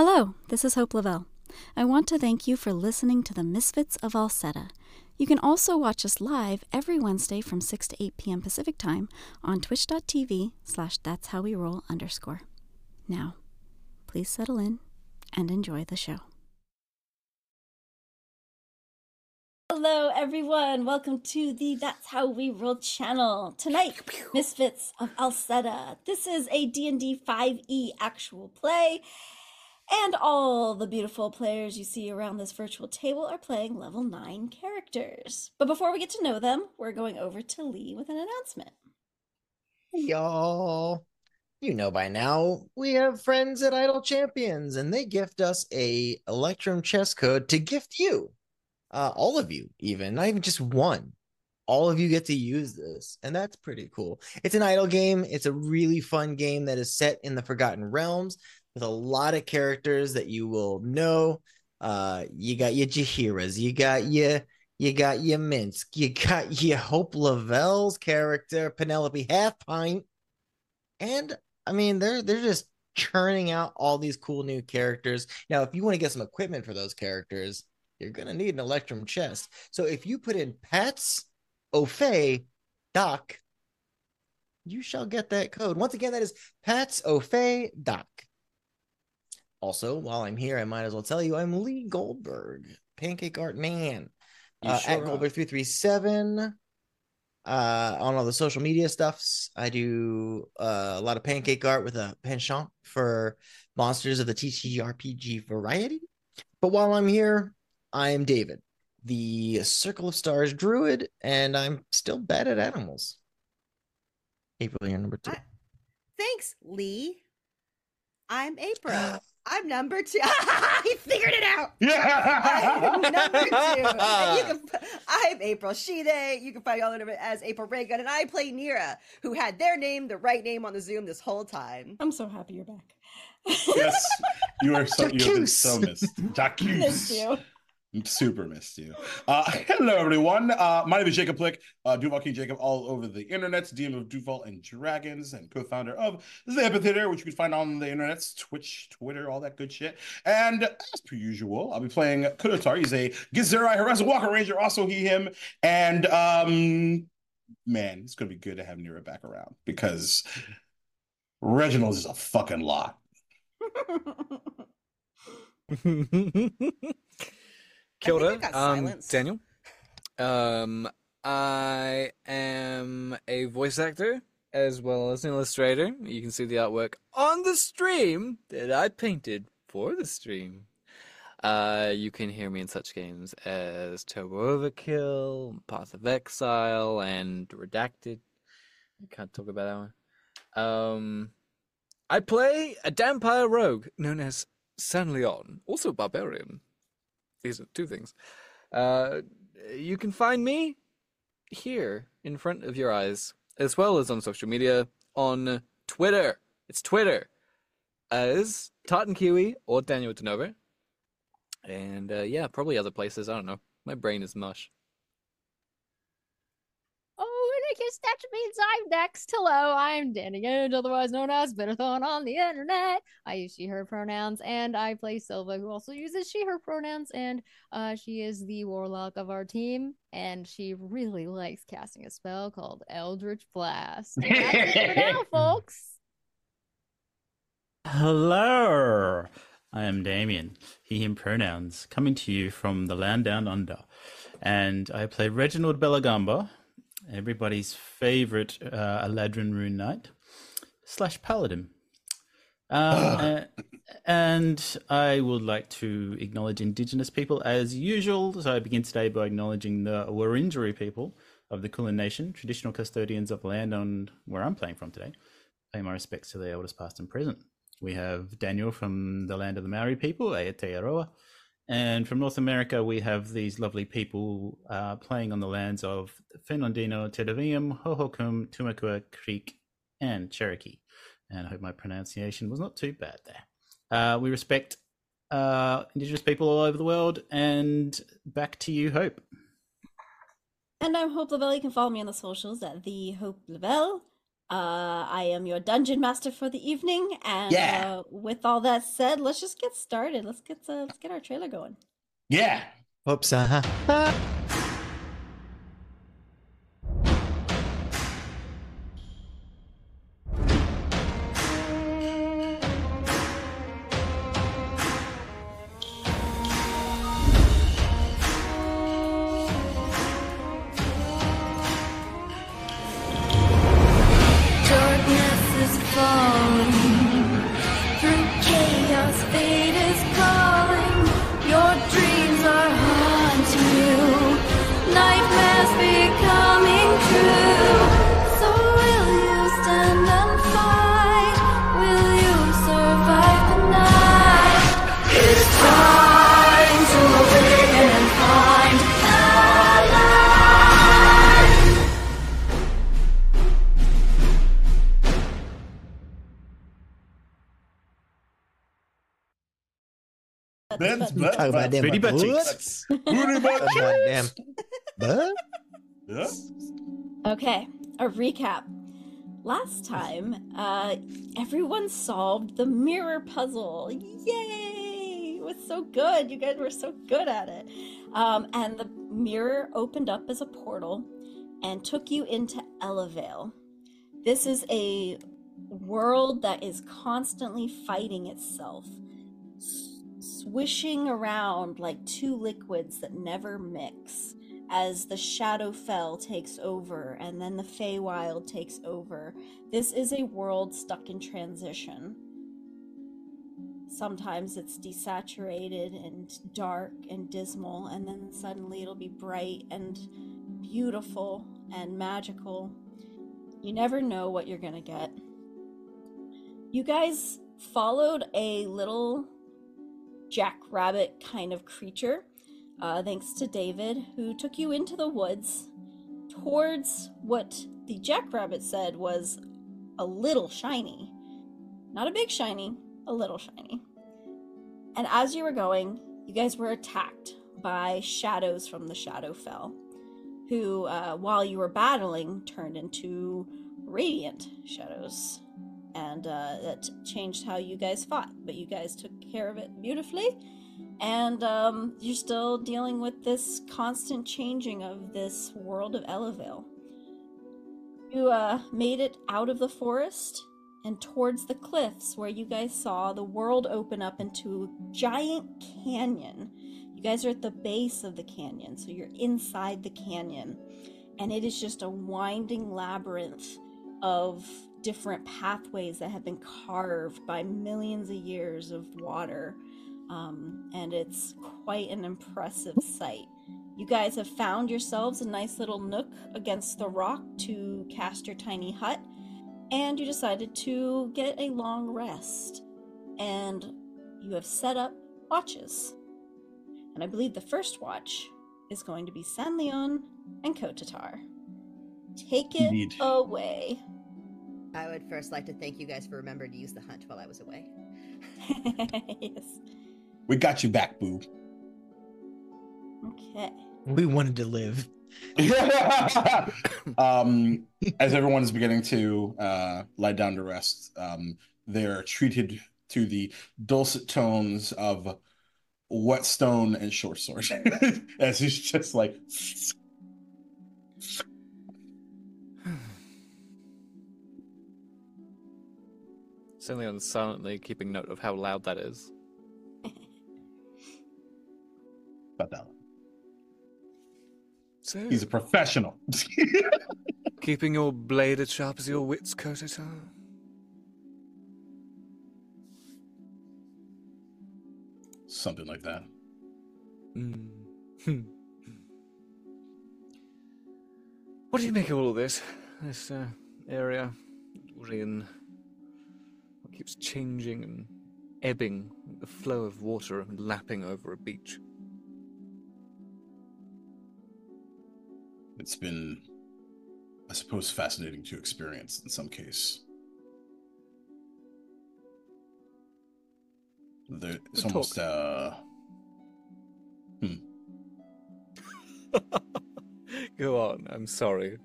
Hello, this is Hope Lavelle. I want to thank you for listening to the Misfits of Alseta. You can also watch us live every Wednesday from 6 to 8 p.m. Pacific Time on twitch.tv slash that's how we roll underscore. Now, please settle in and enjoy the show. Hello, everyone. Welcome to the That's How We Roll channel. Tonight, Misfits of Alseta. This is a D&D 5e actual play, and all the beautiful players you see around this virtual table are playing level 9 characters. But before we get to know them, we're going over to Lee with an announcement. Hey, y'all. You know by now, we have friends at Idle Champions, and they gift us a Electrum chest code to gift you. Uh, all of you, even, not even just one. All of you get to use this, and that's pretty cool. It's an idle game. It's a really fun game that is set in the Forgotten Realms with a lot of characters that you will know. Uh, you got your Jaheiras, you got your you got your Minsc, you got your Hope Lavelle's character, Penelope Halfpint, and I mean they're they're just churning out all these cool new characters. Now, if you want to get some equipment for those characters, you're gonna need an Electrum chest. So if you put in Pats, Ophe, Doc, you shall get that code. Once again, that is Pats, Ophe, Doc. Also, while I'm here, I might as well tell you I'm Lee Goldberg, Pancake Art Man, You uh, sure at. Goldberg three three seven. Uh, on all the social media stuffs, I do uh, a lot of pancake art with a penchant for monsters of the TTRPG variety. But while I'm here, I am David, the Circle of Stars druid, and I'm still bad at animals. April, you're number two. I- Thanks, Lee. I'm April. I'm number two. he figured it out. I'm number two. And you can, I'm April Shide. You can find me all over as April Raygun, and I play Nira, who had their name, the right name on the Zoom this whole time. I'm so happy you're back. yes, you are so you have been so missed. Jacques. Missed you. Super missed you. Uh, hello, everyone. Uh, my name is Jacob Plicque, uh, Duval King Jacob, all over the internet, DM of Duval and Dragons, and co founder of The Amphitheater, which you can find on the internets, Twitch, Twitter, all that good shit. And as per usual, I'll be playing Kotatar. He's a Githzerai Horizon Walker Ranger, also he, him. And um, man, it's going to be good to have Nira back around because Reginald is a fucking lot. I Kia ora, got um. Daniel. Um, I am a voice actor as well as an illustrator. You can see the artwork on the stream that I painted for the stream. Uh, you can hear me in such games as Turbo Overkill, Path of Exile, and Redacted. I can't talk about that one. Um, I play a Dhampir Rogue known as San'laeon, also Barbarian. These are two things. Uh, you can find me here in front of your eyes, as well as on social media on Twitter. It's Twitter as Tartan Kiwi or Daniel Denova. And uh, yeah, probably other places. I don't know. My brain is mush. Oh, and I guess that means I'm next. Hello, I'm Dani Gage, otherwise known as Bettathon on the internet. I use she, her pronouns, and I play Silva, who also uses she, her pronouns, and uh, she is the warlock of our team, and she really likes casting a spell called Eldritch Blast. That's it for now, folks. Hello, I am Damien, he, him pronouns, coming to you from the land down under. And I play Reginald Bellagamba, everybody's favorite uh, Eladrin Rune Knight, slash Paladin. Um, a- and I would like to acknowledge Indigenous people as usual. So I begin today by acknowledging the Wurundjeri people of the Kulin Nation, traditional custodians of land on where I'm playing from today. Pay my respects to their elders past and present. We have Daniel from the land of the Maori people, Aotearoa. And from North America, we have these lovely people uh, playing on the lands of Fernandino, Tataviam, Hohokam, Tumakua Creek, and Cherokee. And I hope my pronunciation was not too bad there. Uh, we respect uh, Indigenous people all over the world. And back to you, Hope. And I'm Hope Lavelle. You can follow me on the socials at the Hope Lavelle. Uh, I am your dungeon master for the evening, and Yeah. uh, with all that said, let's just get started. Let's get uh, let's get our trailer going. Yeah. Whoops. Uh-huh. Darkness Talk about them Booty butt butts. Booty butt Talk about. Yeah. Okay, a recap. Last time, uh, everyone solved the mirror puzzle. Yay! It was so good. You guys were so good at it. Um, and the mirror opened up as a portal and took you into Elevale. This is a world that is constantly fighting itself, s- swishing around like two liquids that never mix as the Shadowfell takes over and then the Feywild takes over. This is a world stuck in transition. Sometimes it's desaturated and dark and dismal, and then suddenly it'll be bright and beautiful and magical. You never know what you're gonna get. You guys followed a little jackrabbit kind of creature uh, thanks to David, who took you into the woods towards what the jackrabbit said was a little shiny. Not a big shiny, a little shiny. And as you were going, you guys were attacked by shadows from the Shadowfell, who, uh, while you were battling, turned into radiant shadows. And uh, that changed how you guys fought, but you guys took care of it beautifully and um, you're still dealing with this constant changing of this world of Elevale. You uh, made it out of the forest and towards the cliffs where you guys saw the world open up into a giant canyon. You guys are at the base of the canyon, so you're inside the canyon, and it is just a winding labyrinth of different pathways that have been carved by millions of years of water um, and it's quite an impressive sight. You guys have found yourselves a nice little nook against the rock to cast your tiny hut, and you decided to get a long rest. And you have set up watches. And I believe the first watch is going to be San'laeon and Kotatar. Take it Indeed. away. I would first like to thank you guys for remembering to use the hunt while I was away. yes. We got you back, boo. Okay. We wanted to live. um, as everyone is beginning to uh, lie down to rest, um, they're treated to the dulcet tones of whetstone and short sword. as he's just like, Leon's silently keeping note of how loud that is. about that. So, He's a professional. keeping your blade as sharp as your wits, Kotatar? Something like that. Mm. Hmm. What do you make of all of this? This uh, area, what keeps changing and ebbing, like the flow of water and lapping over a beach. It's been, I suppose, fascinating to experience in some case. There, it's Good almost talk. uh Go on, I'm sorry.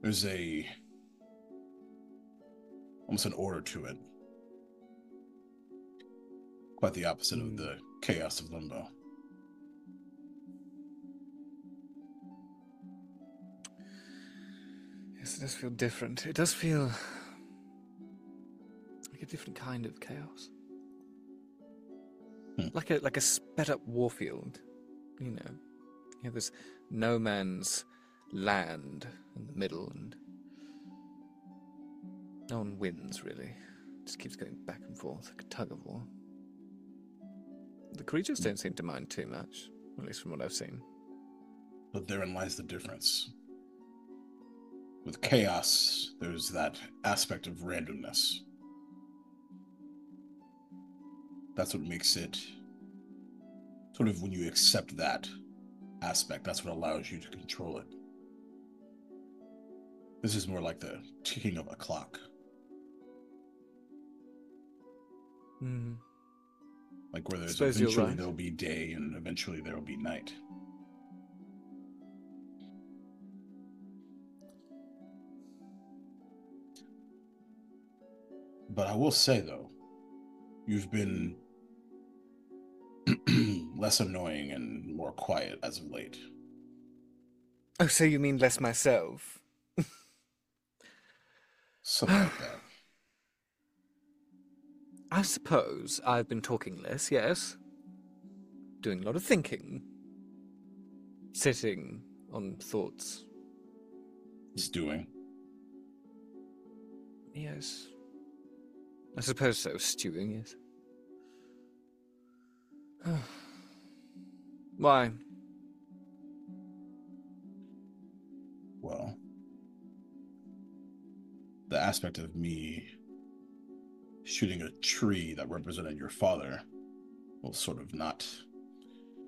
there's a almost an order to it. Quite the opposite of the chaos of limbo. Yes, it does feel different. It does feel like a different kind of chaos. Hmm. Like a like a sped up warfield. You know. You have this no man's land in the middle and no one wins really. Just keeps going back and forth like a tug of war. The creatures don't seem to mind too much, at least from what I've seen. But therein lies the difference. With chaos, there's that aspect of randomness. That's what makes it sort of when you accept that aspect, that's what allows you to control it. This is more like the ticking of a clock. Hmm. Like where there's Suppose eventually right. there'll be day and eventually there'll be night. But I will say though, you've been less annoying and more quiet as of late. Oh, so you mean less myself? Something like that. I suppose I've been talking less, yes. Doing a lot of thinking. Sitting on thoughts. It's doing. Yes. I suppose so, stewing, yes. Why? Well, the aspect of me shooting a tree that represented your father will sort of not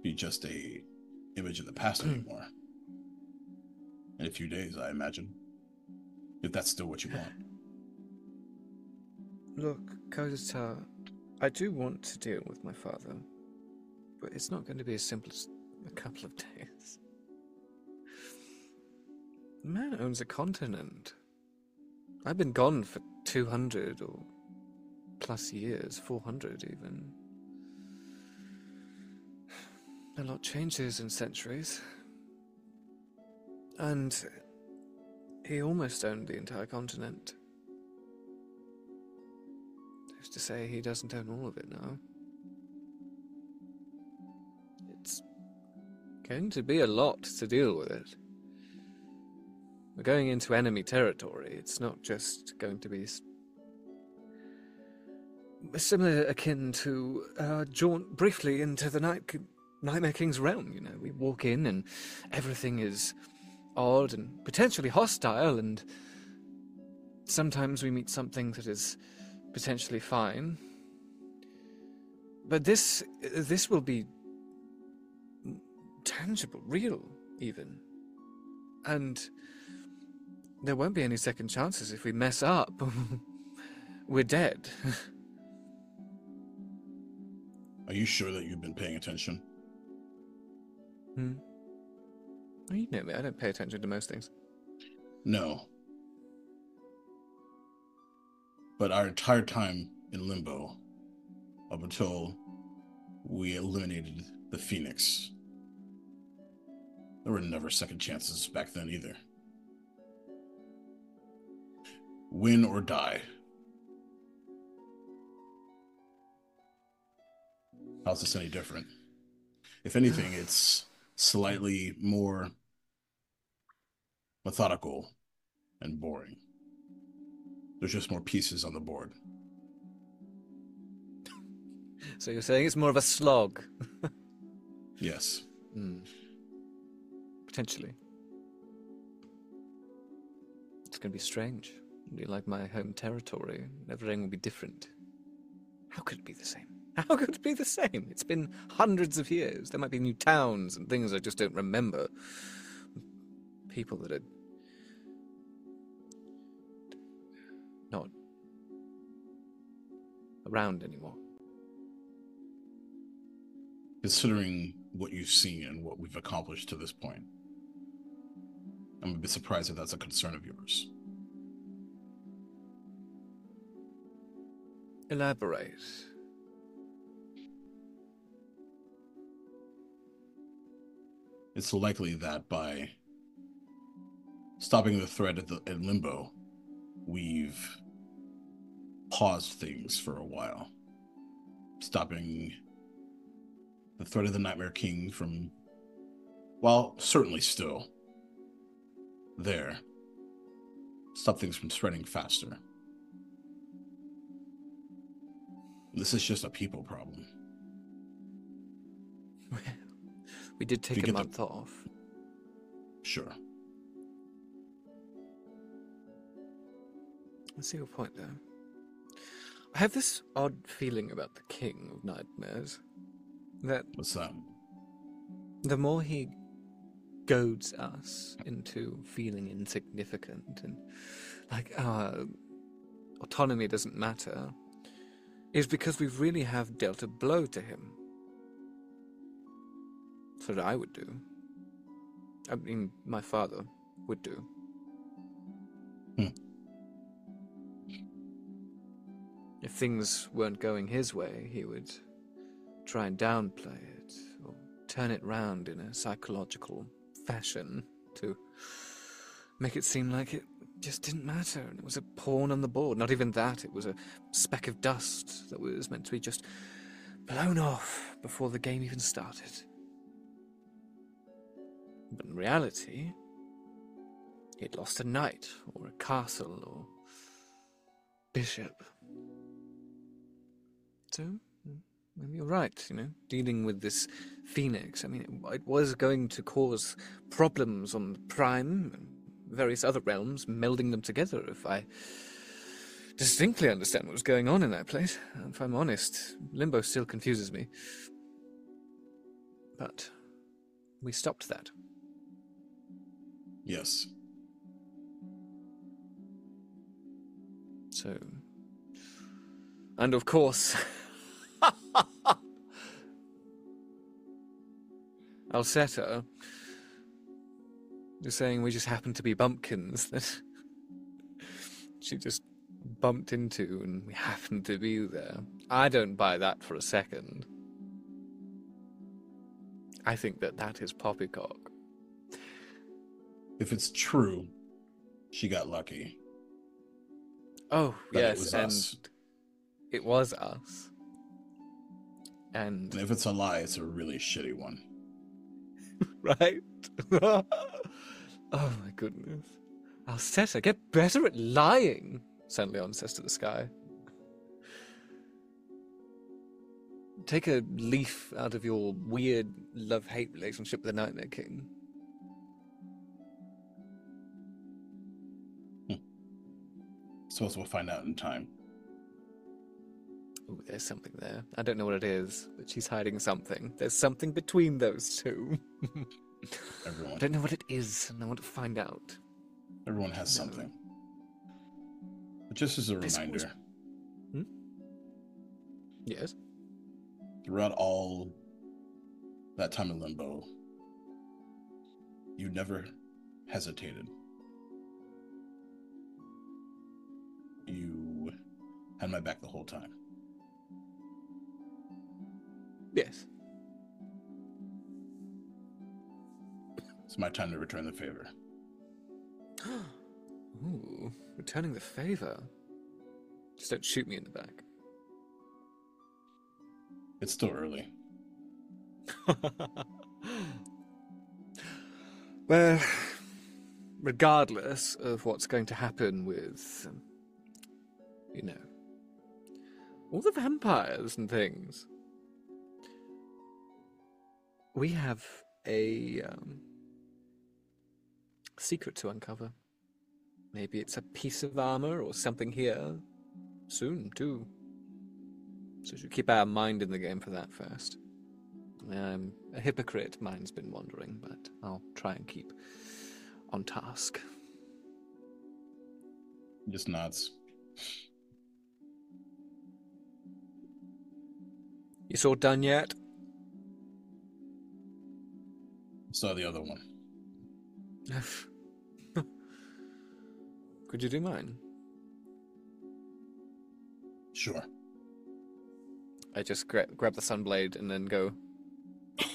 be just a image of the past hmm. anymore. In a few days, I imagine. If that's still what you want. Look, Kotatar, I do want to deal with my father, but it's not going to be as simple as a couple of days. The man owns a continent. I've been gone for 200 or plus years, 400 even. A lot changes in centuries. And he almost owned the entire continent. Who's to say he doesn't own all of it now? It's going to be a lot to deal with it. We're going into enemy territory. It's not just going to be similar, akin to uh, jaunt briefly into the night Nightmare King's realm. You know, we walk in and everything is odd and potentially hostile, and sometimes we meet something that is potentially fine. But this this will be tangible, real, even. And there won't be any second chances if we mess up. We're dead. Are you sure that you've been paying attention? hmm. Oh, you know me, I don't pay attention to most things. No. But our entire time in limbo, up until we eliminated the Phoenix, there were never second chances back then either. Win or die. How's this any different? If anything, it's slightly more methodical and boring. There's just more pieces on the board. So you're saying it's more of a slog? Yes. Hmm. Potentially. It's going to be strange. It'll be like my home territory. Everything will be different. How could it be the same? How could it be the same? It's been hundreds of years. There might be new towns and things I just don't remember. People that are not around anymore. Considering what you've seen and what we've accomplished to this point, I'm a bit surprised if that's a concern of yours. Elaborate. It's likely that by stopping the threat at, the, at Limbo, we've paused things for a while. Stopping the threat of the Nightmare King from, well, certainly still there. Stop things from spreading faster. This is just a people problem. We did take a the- month off. Sure. I see your point there. I have this odd feeling about the King of Nightmares that What's that? the more he goads us into feeling insignificant and like our autonomy doesn't matter is because we really have dealt a blow to him. What I would do. I mean, my father would do. Hmm. If things weren't going his way, he would try and downplay it or turn it round in a psychological fashion to make it seem like it just didn't matter and it was a pawn on the board. Not even that, it was a speck of dust that was meant to be just blown off before the game even started. But in reality, he'd lost a knight or a castle or bishop. So, maybe you're right, you know, dealing with this phoenix. I mean, it, it was going to cause problems on Prime and various other realms, melding them together if I distinctly understand what was going on in that place. If I'm honest, Limbo still confuses me. But we stopped that. Yes. So. And of course. Alseta is saying we just happened to be bumpkins that she just bumped into and we happened to be there. I don't buy that for a second. I think that that is poppycock. If it's true, she got lucky. Oh, That it yes, was and us. it was us. And And if it's a lie, it's a really shitty one. right? oh my goodness. Alseta, get better at lying, San'laeon says to the sky. Take a leaf out of your weird love hate relationship with the Nightmare King. Suppose we'll find out in time. Ooh, there's something there. I don't know what it is, but she's hiding something. There's something between those two. Everyone. I don't know what it is, and I want to find out. everyone has something. But just as a reminder, hmm? Yes? throughout all that time in limbo, you never hesitated. You had my back the whole time. Yes. It's my time to return the favor. Ooh, returning the favor. Just don't shoot me in the back. It's still early. well, regardless of what's going to happen with, you know, all the vampires and things, we have a um, secret to uncover. Maybe it's a piece of armor or something here. Soon, too. So we should keep our mind in the game for that first. I'm a hypocrite, mine's been wandering, but I'll try and keep on task. Just nods. You saw done yet? Saw the other one. Could you do mine? Sure. I just gra- grab the sunblade and then go.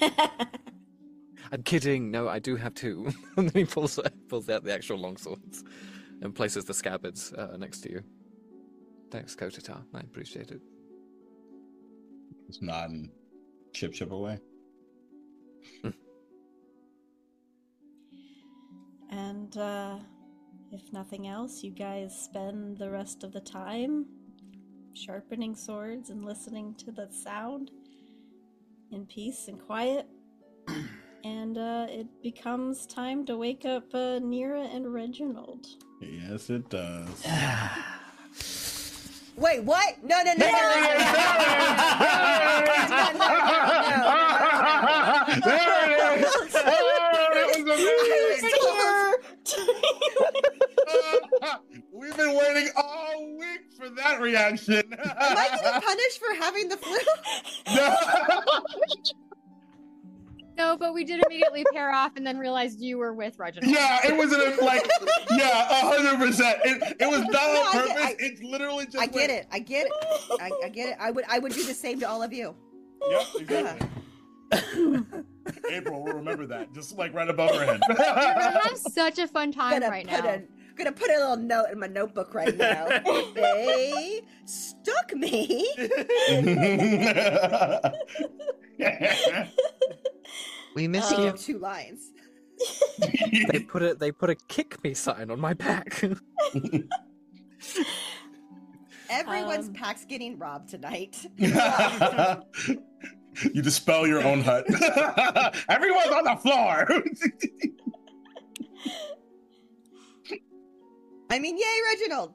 I'm kidding. No, I do have two. and then he pulls pulls out the actual long swords and places the scabbards uh, next to you. Thanks, Kotatar. I appreciate it. Just nod and chip chip away. And uh, if nothing else, you guys spend the rest of the time sharpening swords and listening to the sound in peace and quiet. and uh, it becomes time to wake up uh, Nira and Reginald. Yes, it does. Wait, what? No, no, no, no, no, no. There it is. That was amazing. We've been waiting all week for that reaction. Am I getting punished for having the flu? No. No, but we did immediately pair off and then realized you were with Reginald. Yeah, it was an, like, yeah, a hundred percent. It it was not No, on I get- purpose. I- it's literally just. I get like- it. I get it. I, I get it. I would I would do the same to all of you. Yep, exactly. April will remember that, just like right above her head. We're gonna have such a fun time Gonna right put now. a gonna put a little note in my notebook right now. they stuck me. We missed Um, you. Two lines. They put a they put a kick me sign on my back. Everyone's Um, pack's getting robbed tonight. you dispel your own hut. Everyone's on the floor. I mean, yay, Reginald.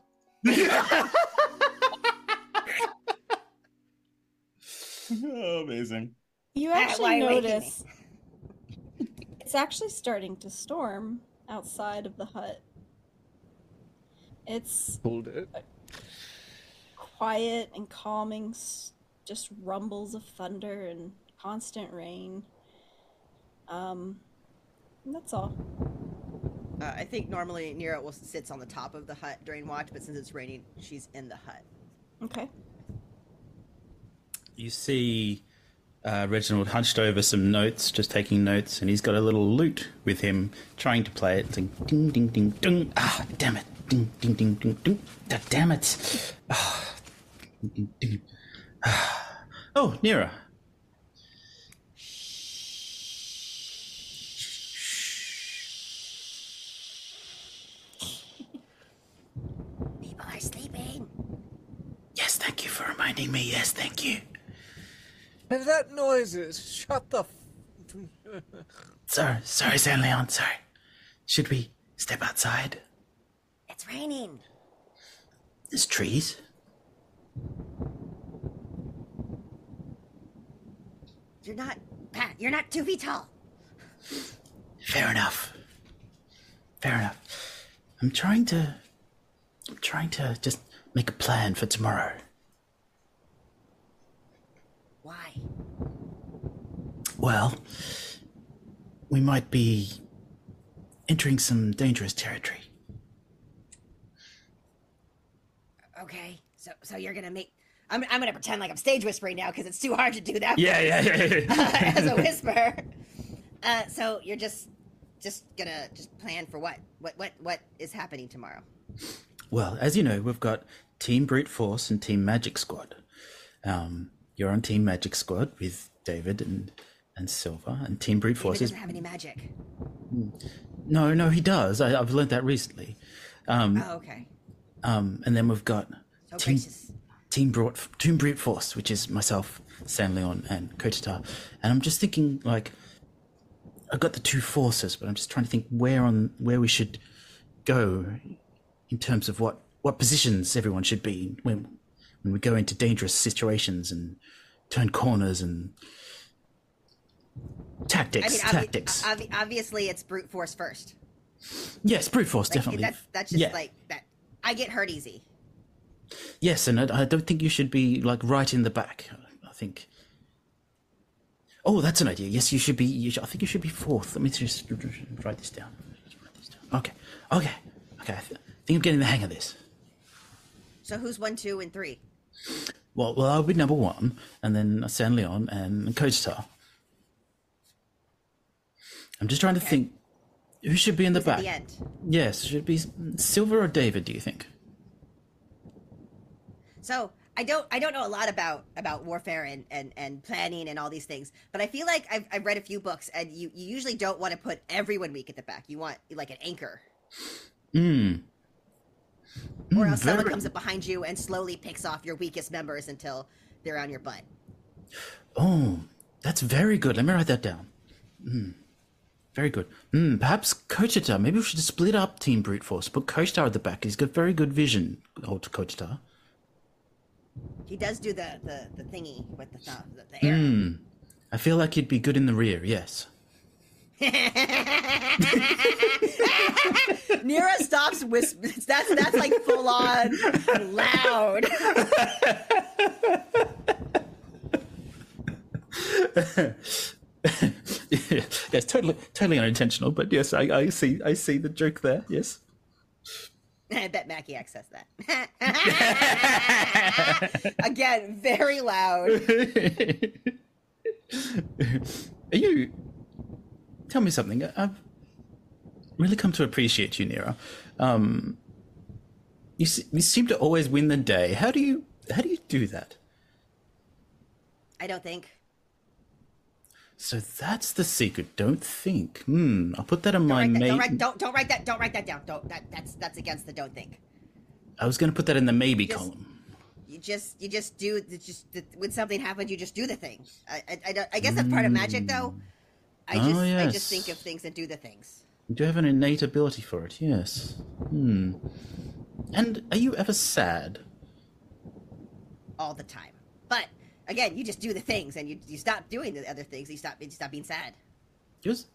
oh, amazing. You actually why are you waking me? notice it's actually starting to storm outside of the hut. It's Pulled it. quiet and calming, just rumbles of thunder and constant rain. Um, that's all. Uh, I think normally Nira will sits on the top of the hut during watch, but since it's raining, she's in the hut. Okay. You see uh, Reginald hunched over some notes, just taking notes, and he's got a little lute with him, trying to play it. Saying, ding, ding, ding, ding. Ah, damn it. Ding, ding, ding, ding, ding. Ah, damn it. Ah, ding, ding, ding. Ah. Oh, Nira. People are sleeping. Yes, thank you for reminding me. Yes, thank you. And that is Shut the. F- Sorry, sorry, San'laeon. Sorry. Should we step outside? It's raining. There's trees. You're not, Pat. You're not two feet tall. Fair enough. Fair enough. I'm trying to. I'm trying to just make a plan for tomorrow. Why? Well, we might be entering some dangerous territory. Okay. So, so you're gonna make. I'm, I'm gonna pretend like I'm stage whispering now because it's too hard to do that. Yeah, yeah, yeah. yeah. as a whisper. Uh, so you're just, just gonna just plan for what? What, what, what is happening tomorrow? well, as you know, we've got Team Brute Force and Team Magic Squad. Um, you're on Team Magic Squad with David and and Silva, and Team Brute Force doesn't have any magic. no, no, he does. I, I've learned that recently. Um, Oh, okay. um, and then we've got Team gracious. Team Brought Team Brute Force, which is myself, San'laeon, and Kotatar. And I'm just thinking, like, I've got the two forces, but I'm just trying to think where on where we should go in terms of what what positions everyone should be when when we go into dangerous situations and turn corners and I tactics, mean, obvi- tactics. obvi- obviously, it's brute force first. yes, brute force, Like, definitely. That's that's just Yeah. like that. I get hurt easy. Yes, and I, I don't think you should be like right in the back. I think. Oh, that's an idea. Yes, you should be. You should, I think you should be fourth. Let me just write this down. Write this down. Okay, okay, okay. I th- think I'm getting the hang of this. So who's one, two, and three? Well, well, I'll be number one, and then San'laeon and Coach. I'm just trying to think who should be in the Who's at back. the end? Yes, should it be Silva or David? Do you think? So I don't I don't know a lot about about warfare and and and planning and all these things, but I feel like I've I've read a few books, and you you usually don't want to put everyone weak at the back. You want like an anchor, Hmm. Or else someone comes up behind you and slowly picks off your weakest members until they're on your butt. Oh, that's very good. Let me write that down. Hmm. Very good. Hmm. Perhaps Coachita. Maybe we should split up Team Brute Force. Put Coachstar at the back. He's got very good vision. Old Coachstar. He does do the the, the thingy with the thumb, the, the air. Hmm. I feel like he'd be good in the rear. Yes. Nira stops whispering. That's that's like full on loud. yes, totally, totally unintentional. But yes, I, I see, I see the joke there. Yes. I bet Mackie accessed that. Again, very loud. Are you? Tell me something. I've really come to appreciate you, Nero. Um, you, you seem to always win the day. How do you? How do you do that? I don't think. So that's the secret. Don't think. Hmm. I'll put that in Don't my write that, maybe. don't, write, don't don't write that. Don't write that down. Don't. That that's that's against the don't think. I was going to put that in the maybe Just- column. You just you just do the- just the, when something happens, you just do the thing. I I, I, don't, I guess that's part of magic, though. I Oh, just I just think of things and do the things. Do you do have an innate ability for it. Yes. Hmm. And are you ever sad? all the time. But again, you just do the things and you, you stop doing the other things. You stop you stop being sad. Just,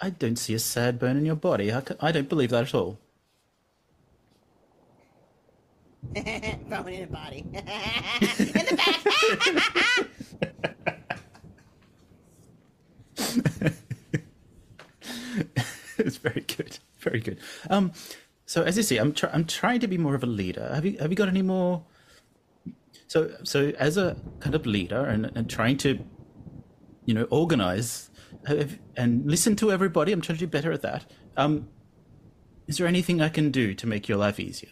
I don't see a sad bone in your body. Co- I don't believe that at all. Bone in a body. in the back. it's very good, very good. Um, so as you see, I'm I'm trying to be more of a leader. Have you have you got any more? So so as a kind of leader and and trying to, you know, organize have, and listen to everybody. I'm trying to do better at that. Um, is there anything I can do to make your life easier?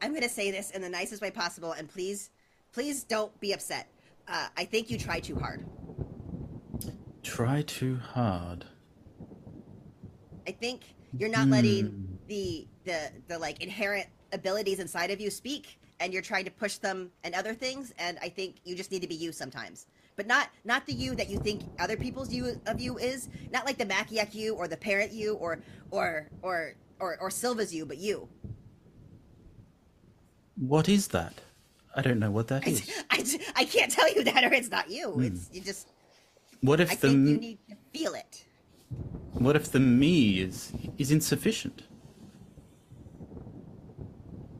I'm going to say this in the nicest way possible, and please, please don't be upset. Uh, I think you try too hard. Try too hard. I think you're not letting hmm. the the the like inherent abilities inside of you speak, and you're trying to push them and other things. And I think you just need to be you sometimes, but not not the you that you think other people's you of you is. Not like the Makiak you or the parent you or or or or, or Silva's you, but you. What is that? I don't know what that I, is. I, I can't tell you that, or it's not you. Hmm. It's you just. What if I the think you need to feel it. what if the me is is insufficient?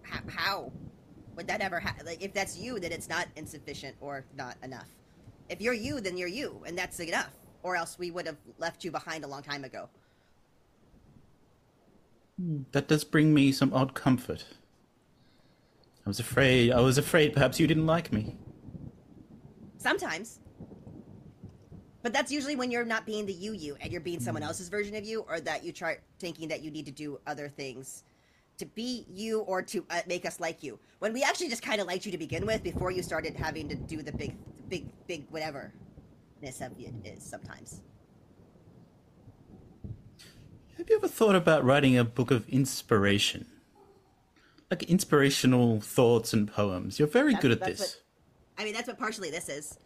How, how would that ever happen? Like, if that's you, then it's not insufficient or not enough. If you're you, then you're you, and that's enough. Or else we would have left you behind a long time ago. Hmm, that does bring me some odd comfort. I was afraid. I was afraid perhaps you didn't like me. Sometimes. But that's usually when you're not being the you you and you're being someone else's version of you, or that you try thinking that you need to do other things to be you or to uh, make us like you. When we actually just kind of liked you to begin with before you started having to do the big, big, big whatever ness of it is sometimes. Have you ever thought about writing a book of inspiration? Like inspirational thoughts and poems. You're very That's- good at this. I mean, that's what partially this is.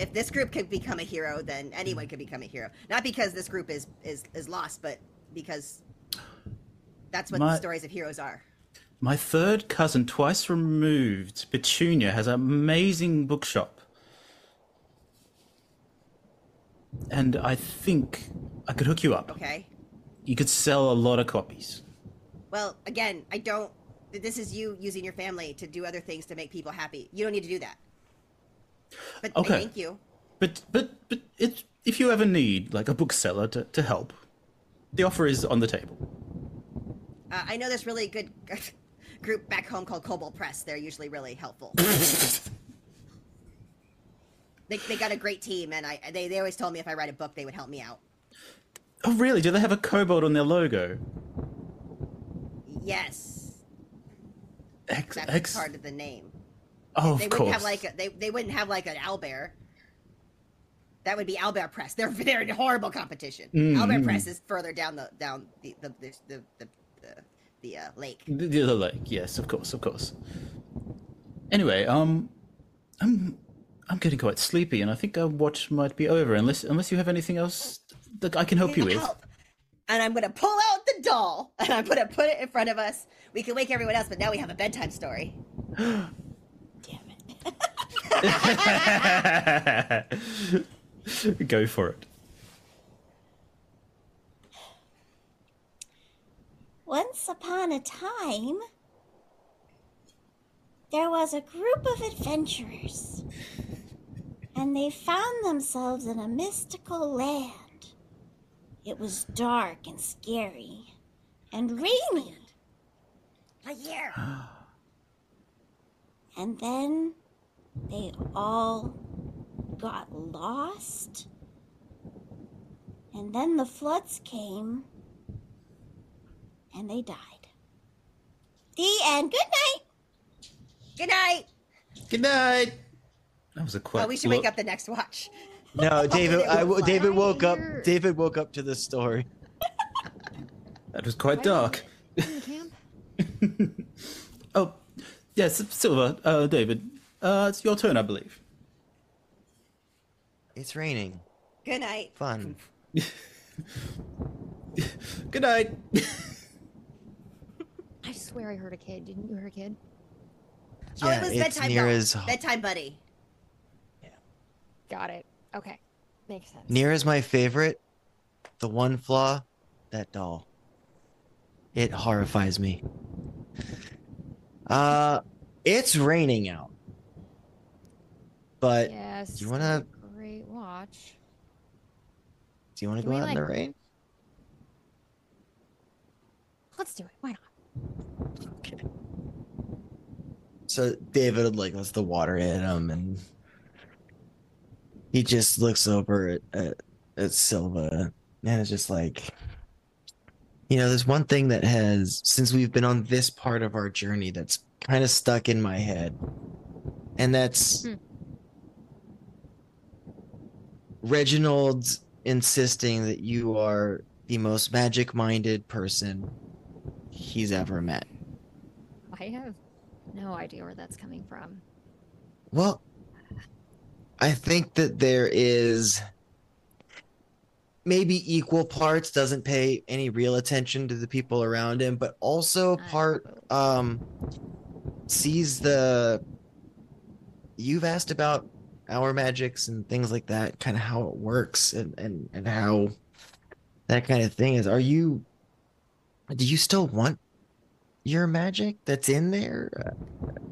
If this group could become a hero, then anyone mm. could become a hero. Not because this group is is is lost, but because that's what My- the stories of heroes are. My third cousin, twice removed, Petunia, has an amazing bookshop. And I think I could hook you up. Okay. You could sell a lot of copies. Well, again, I don't. This is you using your family to do other things to make people happy. You don't need to do that. But Okay. thank you. But but but it's if you ever need like a bookseller to, to help, the offer is on the table. Uh, I know this really good group back home called Kobold Press. They're usually really helpful. they, they got a great team, and I they, they always told me if I write a book, they would help me out. Oh, really? Do they have a kobold on their logo? Yes, Ex- that's ex- part of the name. Oh, they of wouldn't course. have like a, they they wouldn't have like an owlbear. That would be Owlbear Press. They're they're in horrible competition. Mm, mm. Press is further down the down the the the the, the, the, uh, lake. The, the other lake, yes, of course, of course. Anyway, um, I'm I'm getting quite sleepy, and I think our watch might be over. Unless unless you have anything else that I can help you with. Help. And I'm gonna pull out the doll and I'm gonna put it in front of us. We can wake everyone else, but now we have a bedtime story. Damn it. Go for it. Once upon a time, there was a group of adventurers, and they found themselves in a mystical land. It was dark and scary, and rainy. A year. And then they all got lost. And then the floods came and they died. The end. Good night. Good night. Good night. That was a quite. Oh, we should lo- wake up the next watch. No, David. I, David woke up. David woke up to this story. That was quite dark. In camp? Oh, yes, Silva, uh, David. Uh, it's your turn, I believe. It's raining. Good night. Fun. Good night. I swear I heard a kid. Didn't you hear a kid? oh, it was it's bedtime Nira's. doll. Bedtime buddy. Yeah. Got it. Okay. Makes sense. Nira's my favorite. The one flaw, that doll. It horrifies me. Uh, it's raining out. But Yes. do you wanna- Great watch. do you want to go out in the like- rain? Let's do it. Why not? Okay. So David like lets the water hit him, and he just looks over at at, at Silva, and it's just like, you know, there's one thing that has since we've been on this part of our journey that's kind of stuck in my head, and that's Hmm. Reginald's insisting that you are the most magic-minded person he's ever met. I have no idea where that's coming from. Well, I think that there is maybe equal parts doesn't pay any real attention to the people around him, but also part um sees the you've asked about our magics and things like that, kind of how it works and and and how that kind of thing is. Are you do you still want your magic that's in there?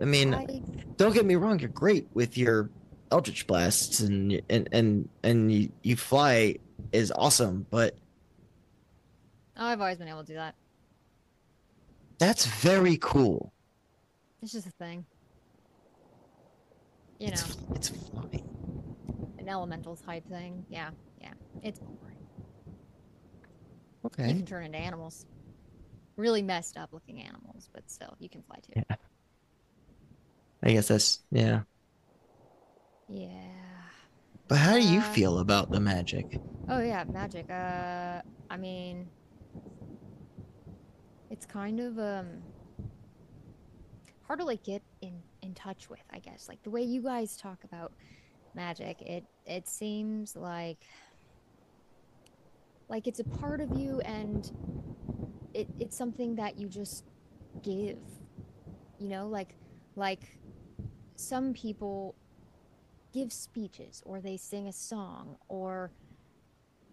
I mean, I, don't get me wrong, you're great with your Eldritch blasts and and and and you, you fly is awesome, but oh, I've always been able to do that. that's very cool. It's just a thing. You it's, know, it's flying. an elemental type thing. Yeah, yeah. It's boring. Okay. You can turn into animals. Really messed up looking animals, but still, you can fly too. Yeah. I guess that's yeah. Yeah. But how do you Uh, feel about the magic? Oh yeah, magic. Uh, I mean, it's kind of um hard to like get in in touch with. I guess like the way you guys talk about magic, it it seems like like it's a part of you, and it it's something that you just give. You know, like like some people give speeches or they sing a song or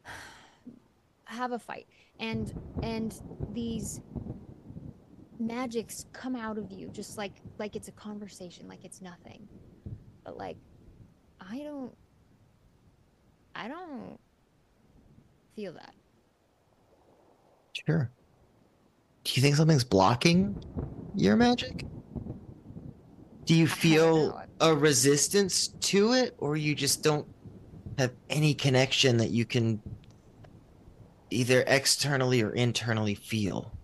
have a fight and and these magics come out of you just like like it's a conversation like it's nothing but like i don't i don't feel that Sure. Do you think something's blocking your magic? Do you feel a resistance to it, or you just don't have any connection that you can either externally or internally feel?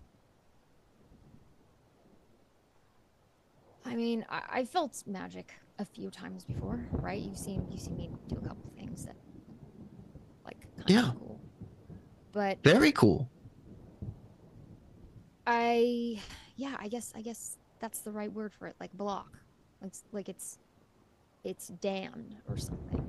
I mean, I, I felt magic a few times before, right? You've seen you've seen me do a couple things that like kind Yeah. of cool. But Very cool. I yeah, I guess I guess that's the right word for it, like block. Like s- like it's it's damned or something.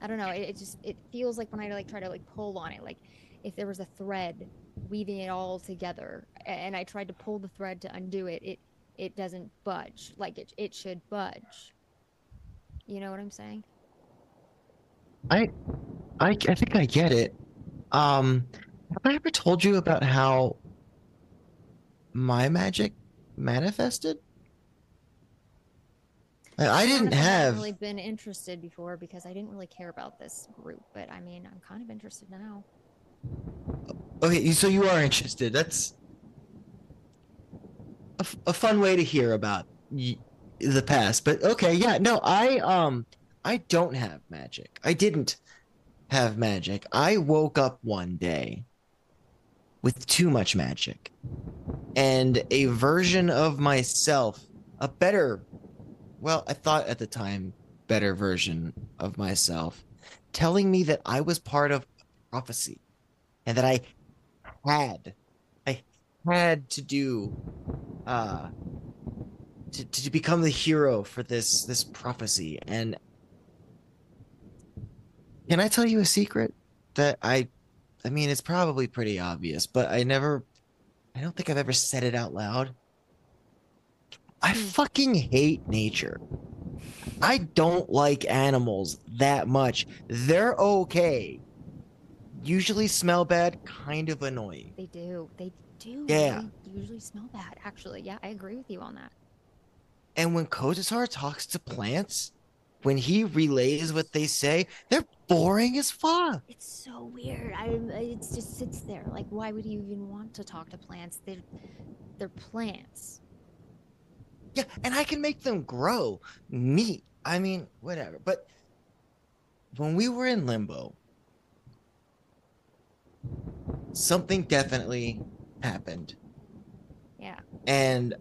I don't know. It, it just it feels like when I like try to like pull on it, like if there was a thread weaving it all together, and I tried to pull the thread to undo it, it it doesn't budge like it it should budge. You know what I'm saying? I, I, I think I get it. Um, have I ever told you about how my magic manifested? I, I didn't I have. really been interested before because I didn't really care about this group, but I mean, I'm kind of interested now. Okay, so you are interested. That's a, f- a fun way to hear about y- the past. But okay, yeah, no, I um, I don't have magic. I didn't have magic. I woke up one day with too much magic, and a version of myself, a better, well, I thought at the time, better version of myself, telling me that I was part of prophecy and that I had, I had to do, uh, to, to become the hero for this this prophecy. And can I tell you a secret that I, I mean, it's probably pretty obvious, but I never, I don't think I've ever said it out loud. I Hmm. fucking hate nature. I don't like animals that much. They're okay. Usually smell bad, kind of annoying. They do. They do. Yeah. They usually smell bad, actually. Yeah, I agree with you on that. And when Kotatar talks to plants, when he relays what they say, they're boring as fuck. It's so weird. I it just sits there. Like, why would you even want to talk to plants? They're they're plants. Yeah, and I can make them grow. Neat. I mean, whatever. But when we were in limbo, something definitely happened. Yeah. And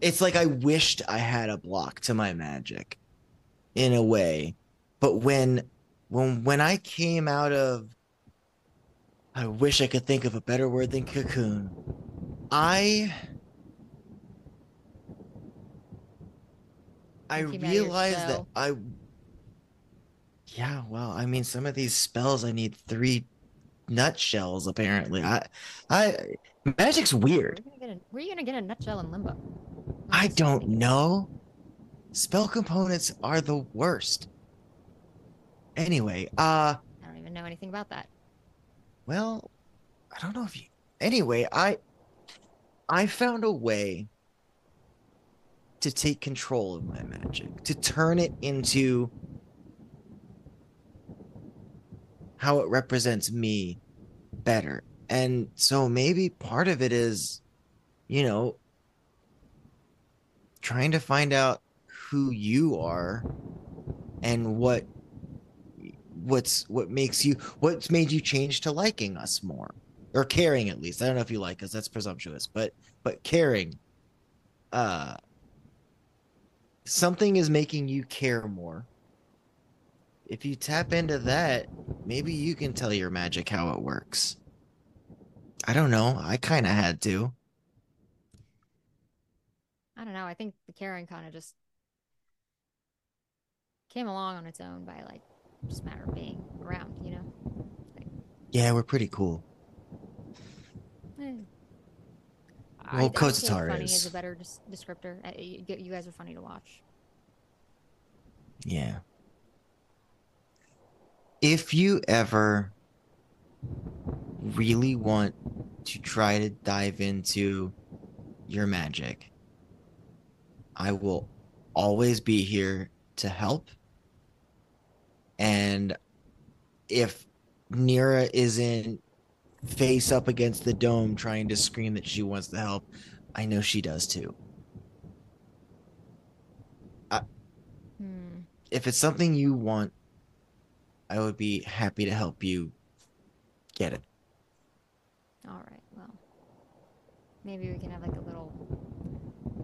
it's like I wished I had a block to my magic in a way. But when when when I came out of I wish I could think of a better word than cocoon. I I You came out of your realized that. I Yeah, well, I mean some of these spells I need three nutshells apparently. I I magic's Where are weird. you gonna get a, where are you gonna get a nutshell in limbo? I don't know. Spell components are the worst. Anyway, uh I don't even know anything about that. well, I don't know if you Anyway, I I found a way to take control of my magic, to turn it into how it represents me better. And so maybe part of it is, you know, trying to find out who you are and what what's what makes you what's made you change to liking us more or caring at least i don't know if you like us that's presumptuous but but caring uh something is making you care more if you tap into that maybe you can tell your magic how it works i don't know i kind of had to I don't know. I think the caring kind of just came along on its own by like just a matter of being around, you know. yeah we're pretty cool Eh. Well, I, I'd say Kotatar funny is. is a better des- descriptor. You, you guys are funny to watch. Yeah. If you ever really want to try to dive into your magic, I will always be here to help. And if Nira isn't face up against the dome trying to scream that she wants to help, I know she does too. Hmm. If it's something you want, I would be happy to help you get it. All right. Well, maybe we can have like a little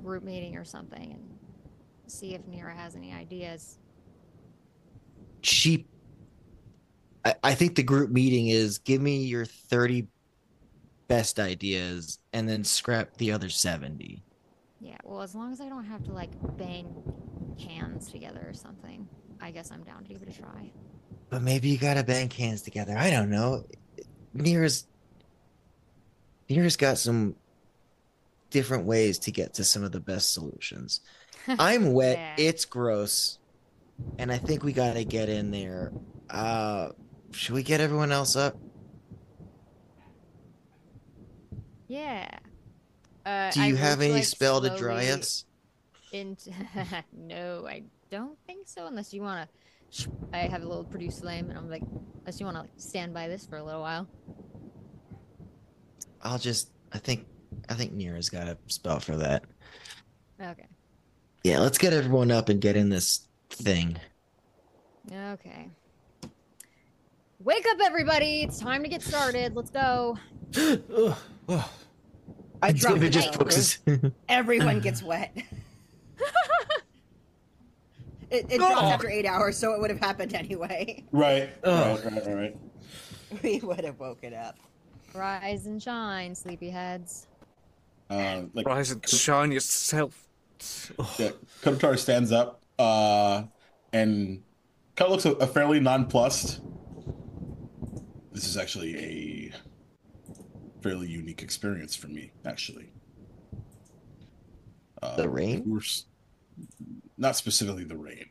group meeting or something and see if Nira has any ideas. She I, I think the group meeting is give me your 30 best ideas and then scrap the other 70. Yeah. Well, as long as I don't have to like bang cans together or something, I guess I'm down to give it a try. But maybe you gotta bang hands together. I don't know. Nira's Nira's got some different ways to get to some of the best solutions. I'm wet, Yeah. it's gross, and I think we gotta get in there. Uh should we get everyone else up? Yeah. Uh, Do you would, have any like, spell to dry us? Into no, I don't think so. Unless you want to, I have a little produce flame, and I'm like, unless you want to like, stand by this for a little while. I'll just I think I think Nira's got a spell for that. Okay. Yeah, let's get everyone up and get in this thing. Okay. Wake up, everybody! It's time to get started. Let's go. Ugh, ugh. I dropped it. just pokes Everyone gets wet. it it dropped Oh. after eight hours, so it would have happened anyway. Right. Ugh. Right, right, right, right. We would have woken up. Rise and shine, sleepyheads. Uh, like Rise and shine yourself. Yeah, Kotar stands up uh, and kind of looks a, a fairly nonplussed. This is actually a fairly unique experience for me, actually. Uh, The rain? Not specifically the rain.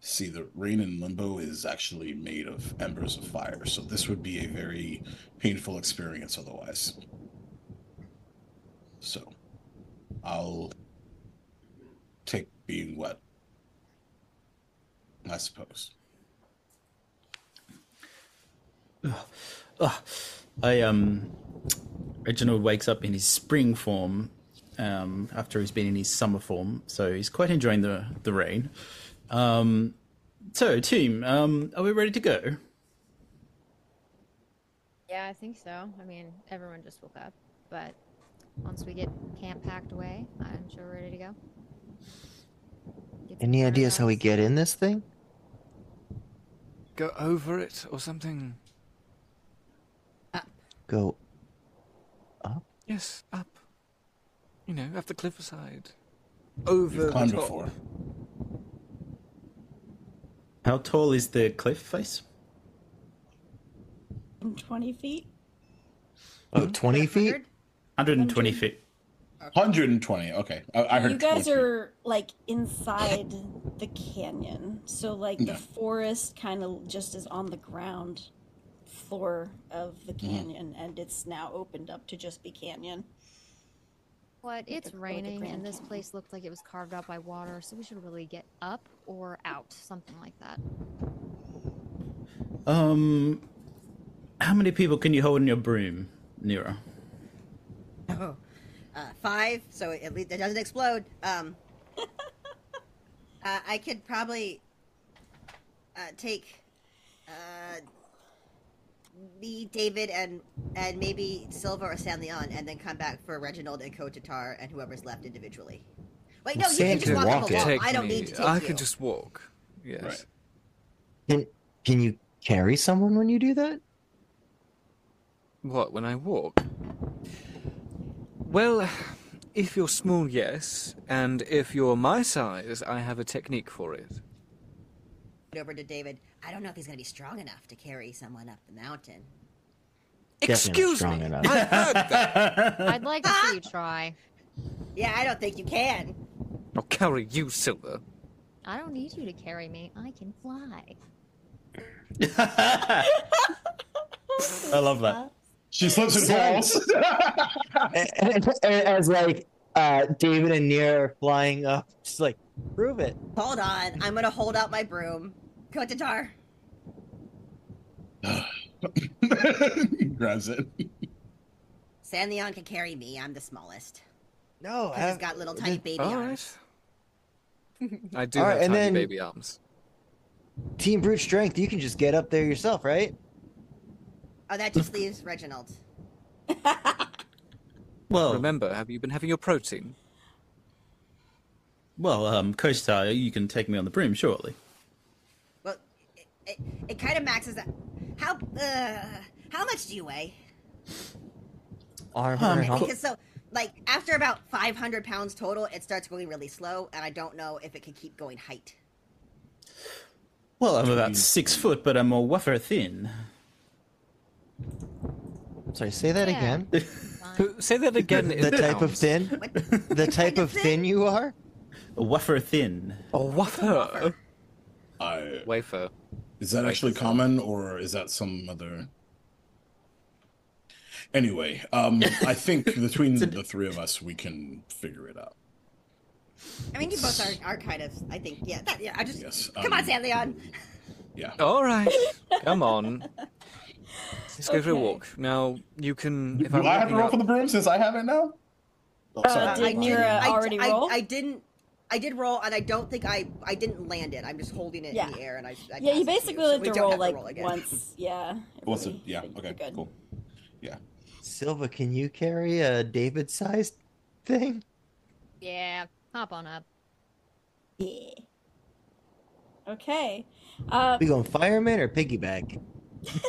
See, the rain in Limbo is actually made of embers of fire, so this would be a very painful experience otherwise. So, I'll take being wet. I suppose. Ugh. I um, Reginald wakes up in his spring form um, after he's been in his summer form, so he's quite enjoying the the rain. Um, so, team, um, are we ready to go? Yeah, I think so. I mean, everyone just woke up, but once we get camp packed away, I'm sure we're ready to go. Get Any ideas how we get in this thing? Go over it or something. Go up? Yes, up. You know, up the cliffside. Over You've the climbed top. before. How tall is the cliff face? 20 feet. oh, 20 feet? 120 Hundred. feet. 120. Okay. I, I heard you guys 20. are like inside the canyon. So like Yeah. the forest kind of just is on the ground floor of the Mm-hmm. canyon and it's now opened up to just be canyon. What? It's a- like a raining, and this Canyon. place looked like it was carved out by water, so we should really get up or out, something like that. Um, how many people can you hold in your broom, Nira? Oh, uh, five, so at least it doesn't explode. Um, uh, I could probably uh, take uh, me, David, and and maybe Silva or San'laeon, and then come back for Reginald and Kotatar and whoever's left individually. Wait, no, Well, you can just walk, walk it. along. Take I don't me. need to take I you. can just walk. Yes. Right. Can can you carry someone when you do that? What, when I walk? Well, if you're small, yes. And if you're my size, I have a technique for it. Over to David. I don't know if he's going to be strong enough to carry someone up the mountain. Definitely Excuse strong me. enough. I heard that. I'd like to see you try. Yeah, I don't think you can. I'll carry you, Silva. I don't need you to carry me. I can fly. I love that. She slips and falls. As like uh, David and Nira are flying up, just like prove it. Hold on, I'm going to hold out my broom. Kotatar. Grabs it. San'laeon can carry me. I'm the smallest. No, He's have- got little tiny baby All arms. right. I do All have right, and tiny then- baby arms. Team brute strength. You can just get up there yourself, right? Oh, that just leaves Reginald. Well, Remember, have you been having your protein? well, um, Coach you can take me on the broom, surely. Well, it, it, it kind of maxes out. How uh, how much do you weigh? Armor. Um, and Because so, like, after about 500 pounds total, it starts going really slow, and I don't know if it can keep going height. Well, I'm about six foot, but I'm a wafer thin. Sorry, say that Yeah. again. Say that again. The in type of thin. What? The type of thin you are. A wafer thin. A wafer. I, Wafer. Is that actually common or is that some other? Anyway, um, I think between the three of us, we can figure it out. I mean, you both are, are kind of. I think, yeah. That, yeah. I just Yes, come on, um, San'laeon. Yeah. All right. Come on. Let's go for a walk. Now, you can. If Do I'm I have to roll up- for the broom since I have it now? Oh, Uh, sorry. did I Nira I- already I, roll? I didn't. I did roll, and I don't think I I didn't land it. I'm just holding it Yeah. in the air, and I. I yeah, you it to basically so have to don't roll have like roll again. once. Yeah. Once, it? Yeah. Okay. good. Cool. Yeah. Silva, can you carry a David-sized thing? Yeah, hop on up. Yeah. Okay. Uh, We going fireman or piggyback?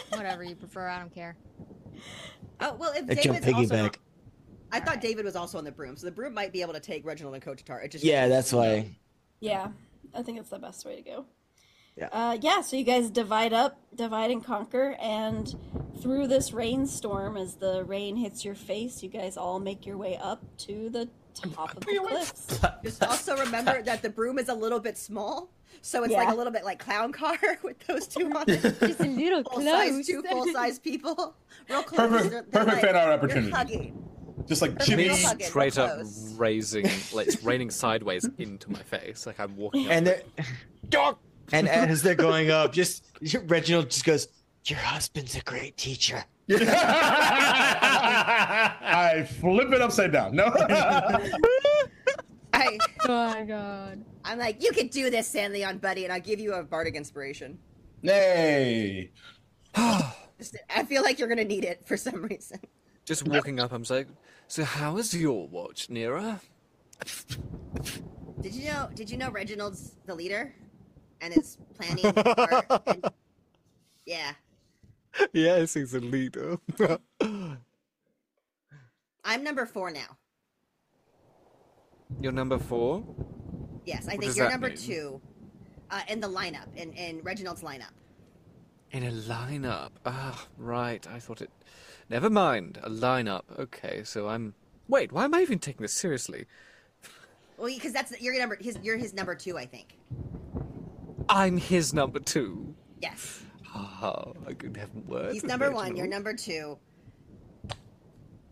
Whatever you prefer, I don't care. Oh well, if I David's also. piggyback. not- I thought David was also on the broom, so the broom might be able to take Reginald and Kotatar. It just Yeah, that's why. yeah, I think it's the best way to go. Yeah. Uh, yeah. So you guys divide up, divide and conquer, and through this rainstorm, as the rain hits your face, you guys all make your way up to the top of the cliffs. Just also remember that the broom is a little bit small, so it's like a little bit like clown car with those two on it. Just a little Full close. size, two full size people, real close. Perfect- They're- they're perfect fan art opportunity. You're hugging. Just like Perfect Me Jimmy. real hugging, real straight up close. raising, like it's raining sideways into my face, like I'm walking. Up And it. they're and as they're going up, just Reginald just goes, "Your husband's a great teacher." I flip it upside down. No. I, Oh my god. I'm like, you can do this, San'laeon buddy, and I'll give you a bardic inspiration. Nay. Just, I feel like you're gonna need it for some reason. Just walking up, I'm like, so how is your watch, Nira? Did you know? Did you know Reginald's the leader, and is planning? And, yeah, yes, he's a leader. I'm number four now. You're number four. Yes, I What think you're number mean? two uh, in the lineup, in, in Reginald's lineup. In a lineup. Ah, right. I thought it. Never mind. A lineup. Okay, so I'm. Wait, why am I even taking this seriously? Well, because that's you're number his you're his number two, I think. I'm his number two. Yes, Oh, I could have words. he's number one. You're number two.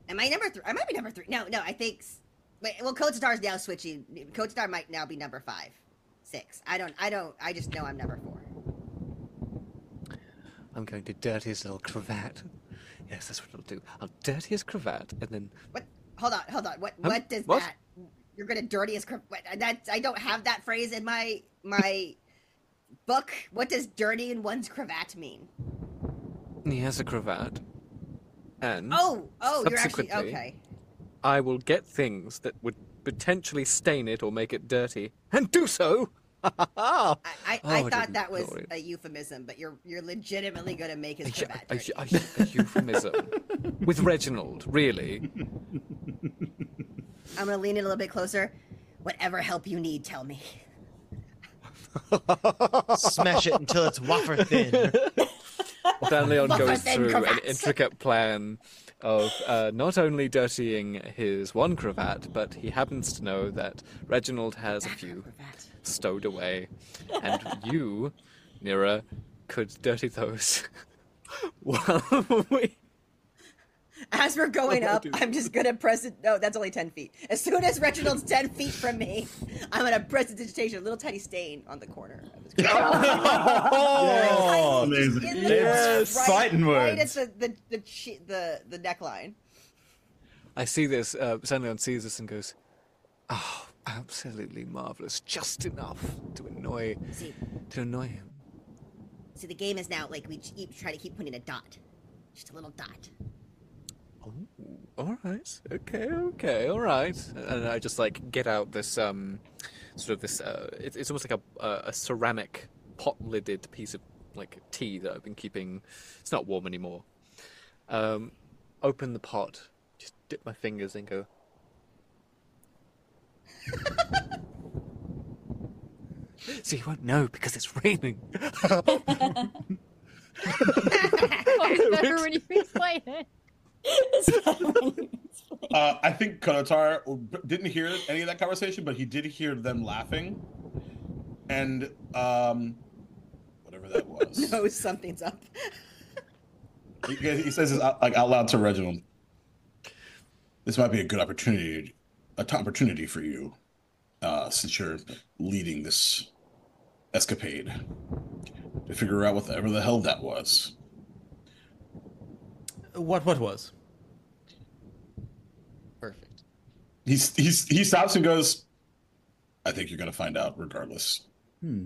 Am I number three? I might be number three. No, no, I think. Wait, well, Kotatar's now switching. Kotatar might now be number five, six. I don't. I don't. I just know I'm number four. I'm going to dirty his little cravat. Yes, that's what I'll do. I'll dirty his cravat and then. What? Hold on, hold on. What? Huh? What does What? that? You're gonna dirty his. cravat. That I don't have that phrase in my my book. What does dirty in one's cravat mean? He has a cravat. And. Oh, oh, you're actually okay. I will get things that would potentially stain it or make it dirty, and do so. I, I, Oh, I I thought that was it. a euphemism, but you're you're legitimately gonna make his Yeah, a, a- a euphemism with Reginald, really. I'm gonna lean in a little bit closer. Whatever help you need, tell me. Smash it until it's wafer thin. San'laeon goes thin through an intricate plan of uh, not only dirtying his one cravat, but he happens to know that Reginald has a few Cravat. Stowed away, and you, Nira, could dirty those while we As we're going Oh, up, dude. I'm just gonna press it. No, that's only ten feet. As soon as Reginald's ten feet from me, I'm gonna prestidigitation. A little tiny stain on the corner of his. Oh, Amazing. In the Yes, right- fighting Right at words. the the the the, the neckline. I see this. Uh, San'laeon sees this and goes, "Oh, absolutely marvelous! Just enough to annoy See, to annoy him." see, the game is now like we keep, try to keep putting a dot, just a little dot. Oh, All right. Okay. Okay. All right. And I just like get out this um, sort of this. Uh, it's it's almost like a a, a ceramic pot lidded piece of like tea that I've been keeping. It's not warm anymore. Um, open the pot. Just dip my fingers and go. So you won't know because it's raining. It's better when you explain it. It's better when you explain. Uh, I think Kotatar didn't hear any of that conversation, but he did hear them laughing, and um, whatever that was. Knows something's up. he, he says this out, like out loud to Reginald. This might be a good opportunity, a t- opportunity for you, uh, since you're leading this escapade, to figure out whatever the hell that was. What what was? Perfect. He's he's he stops and goes. I think you're gonna find out, regardless. Hmm.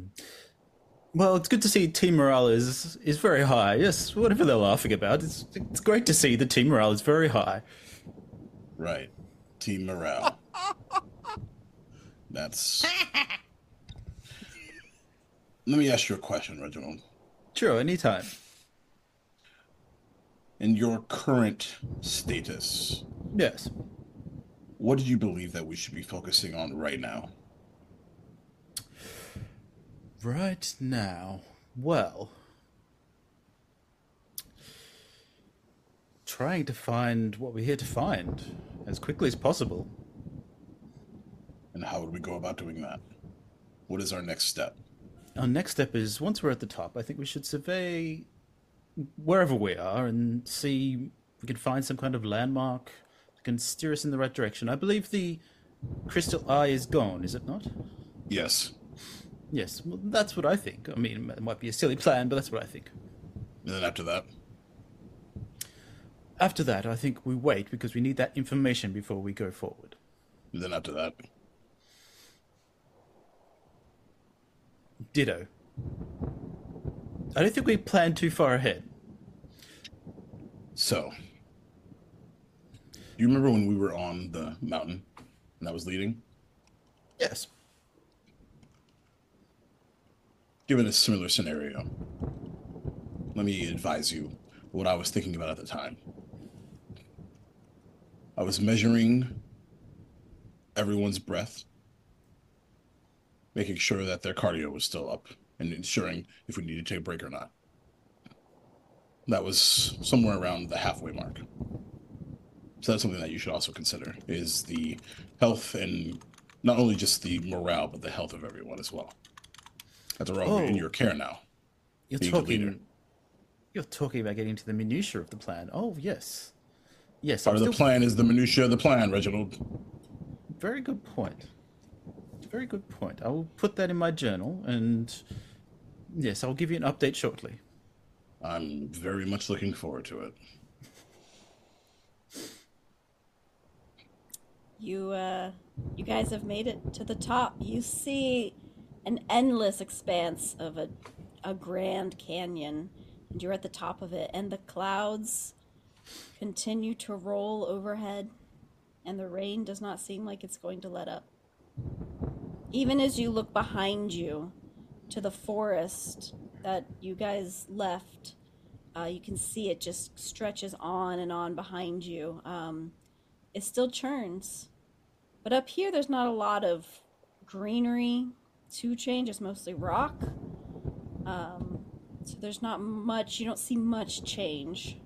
Well, it's good to see team morale is is very high. Yes, whatever they're laughing about, it's it's great to see the team morale is very high. Right. Team morale. That's. Let me ask you a question, Reginald. Sure, anytime. In your current status, Yes. what do you believe that we should be focusing on right now? Right now, well, trying to find what we're here to find as quickly as possible. And how would we go about doing that? What is our next step? Our next step is once we're at the top, I think we should survey wherever we are and see if we can find some kind of landmark that can steer us in the right direction. I believe the crystal eye is gone, is it not? Yes. Yes, well, that's what I think. I mean, it might be a silly plan, but that's what I think. And then after that, After that, I think we wait because we need that information before we go forward. and then after that, Ditto. I don't think we planned too far ahead. so. Do you remember when we were on the mountain and I was leading? Yes. Given a similar scenario, let me advise you what I was thinking about at the time. I was measuring everyone's breath, making sure that their cardio was still up, and ensuring if we needed to take a break or not. That was somewhere around the halfway mark. So that's something that you should also consider is the health and not only just the morale, but the health of everyone as well. That's all Oh. in your care now. You're Being the leader. talking. You're talking about getting to the minutiae of the plan. Oh yes, yes. Part I'm of the plan is the minutia of the plan, Reginald. Very good point. Very good point. I will put that in my journal, and yes, I'll give you an update shortly. I'm very much looking forward to it. You uh you guys have made it to the top. You see an endless expanse of a a grand canyon and you're at the top of it and the clouds continue to roll overhead and the rain does not seem like it's going to let up. Even as you look behind you to the forest that you guys left, uh, you can see it just stretches on and on behind you. Um, it still churns. But up here, there's not a lot of greenery to change. It's mostly rock. Um, so there's not much, you don't see much change.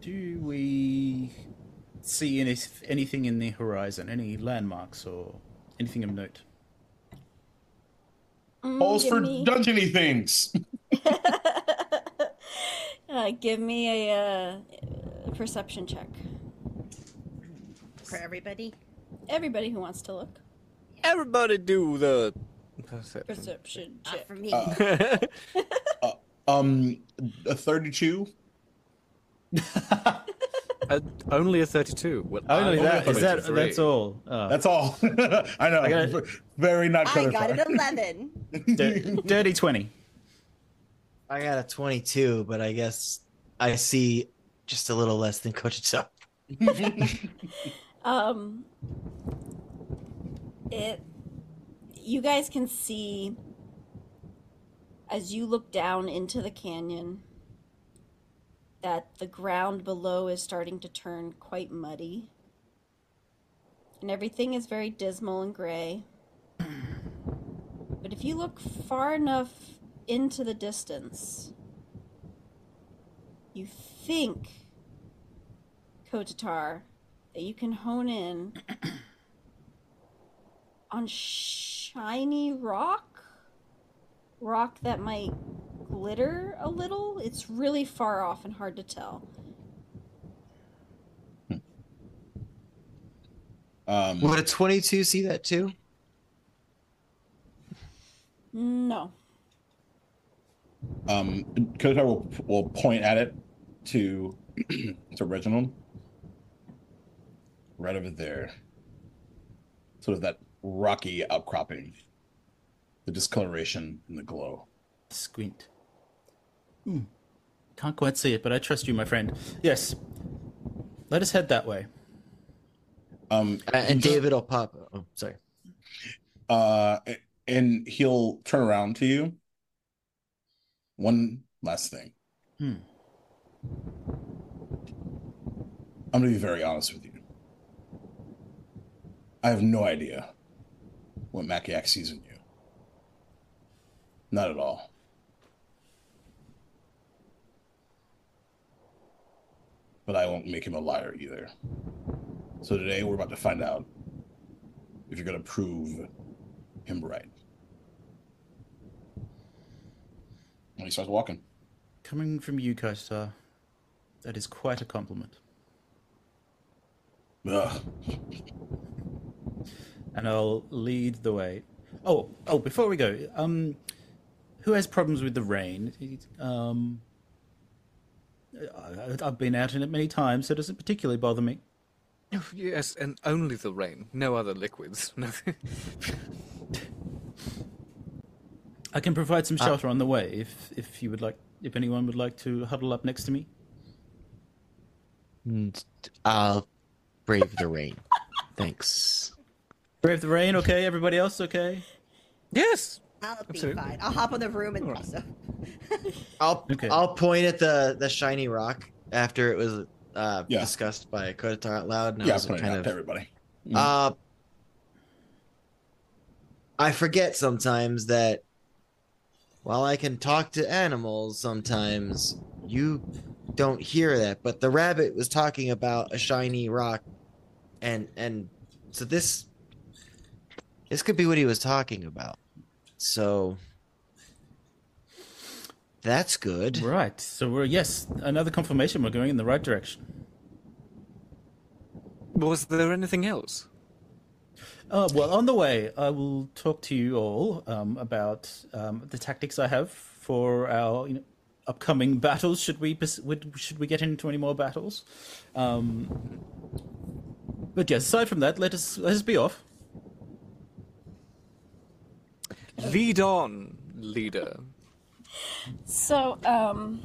Do we see any, anything in the horizon? Any landmarks or Anything of note? Mm, Balls for me... dungeony things. uh, give me a uh, perception check. For everybody? Everybody who wants to look. Everybody do the perception, perception check. Not for me. Uh, uh, um, a 32? Uh, only a 32. Well, only that. Is that that's all. Oh. That's all. I know. I gotta, very not. I got an 11. Dirty 20. I got a 22, but I guess I see just a little less than Coach itself. um, it. You guys can see as you look down into the canyon that the ground below is starting to turn quite muddy, and everything is very dismal and gray. But if you look far enough into the distance, you think, Kotatar, that you can hone in on shiny rock rock that might glitter a little it's really far off and hard to tell Um, Would a 22 see that too? no um, Kotar will will point at it to to Reginald. Right over there. Sort of that rocky outcropping. The discoloration and the glow. Squint. Hmm. Can't quite see it, but I trust you, my friend. Yes. Let us head that way. Um, Uh, and David will pop. Oh, sorry. uh, and he'll turn around to you. One last thing. Hmm. I'm going to be very honest with you. I have no idea what Maciak sees in you. Not at all. But I won't make him a liar either. So today we're about to find out if you're going to prove him right. And he starts walking. Coming from you, Kotatar, that is quite a compliment. Ugh. And I'll lead the way. Oh, oh! Before we go, um, who has problems with the rain? Um, I've been out in it many times, so it doesn't particularly bother me. Yes, and only the rain. No other liquids. Nothing. I can provide some Uh, shelter on the way if if you would like. If anyone would like to huddle up next to me. Mm, I'll brave the rain. Thanks. Brave the rain, okay? Everybody else, okay? yes. I'll be Absolutely. fine. I'll hop on the room and also. I'll Okay. I'll point at the the shiny rock after it was uh, Yeah. discussed by Kotar out loud. And I Yeah, was put it kind out of to everybody. Mhm. Uh, I forget sometimes that while I can talk to animals sometimes, you don't hear that. But the rabbit was talking about a shiny rock, and and so this this could be what he was talking about. So that's good. Right. So we're yes, another confirmation. We're going in the right direction. Was there anything else? Uh, well, on the way, I will talk to you all um, about um, the tactics I have for our you know, upcoming battles. Should we pers- would, should we get into any more battles? Um, but yes, aside from that, let us let us be off. Lead on, leader. so um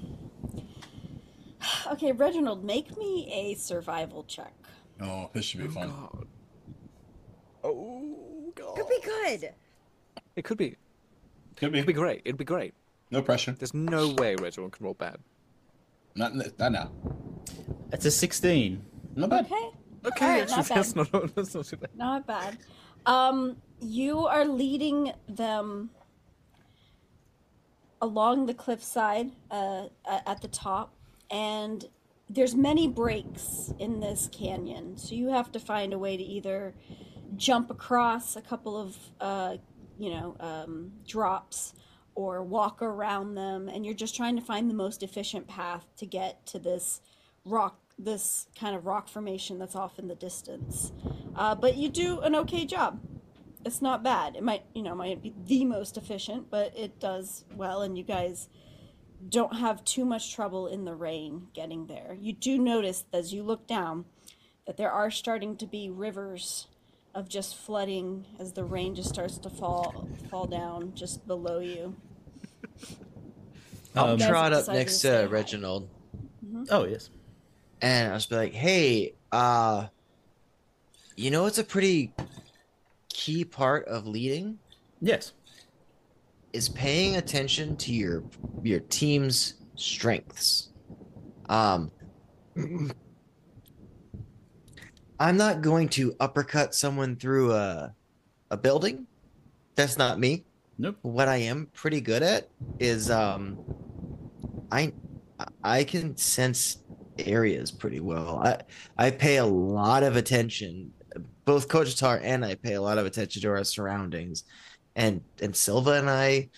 okay reginald make me a survival check Oh, this should be fun. God. Oh God. Could be good. It could be. Could be. It'd be great. It'd be great. No pressure. There's no way Reginald can roll bad. Not, not now. It's a sixteen. Not bad. okay Okay, All right, actually, not that's not that's not too bad. not bad um you are leading them along the cliffside uh, at the top and there's many breaks in this canyon so you have to find a way to either jump across a couple of uh, you know um, drops or walk around them and you're just trying to find the most efficient path to get to this rock this kind of rock formation that's off in the distance. Uh, but you do an okay job. It's not bad. It might, you know, might be the most efficient, but it does well, and you guys don't have too much trouble in the rain getting there. You do notice as you look down that there are starting to be rivers of just flooding as the rain just starts to fall fall down just below you. I'll Um, trot up next to say to hi. Reginald Oh yes. And I'll just be like, hey, uh, you know, it's a pretty key part of leading Yes. is paying attention to your your team's strengths. Um, I'm not going to uppercut someone through a a building. That's not me. Nope. What I am pretty good at is um, I I can sense areas pretty well. I I pay a lot of attention. Both Kotatar and I pay a lot of attention to our surroundings, and and Silva and I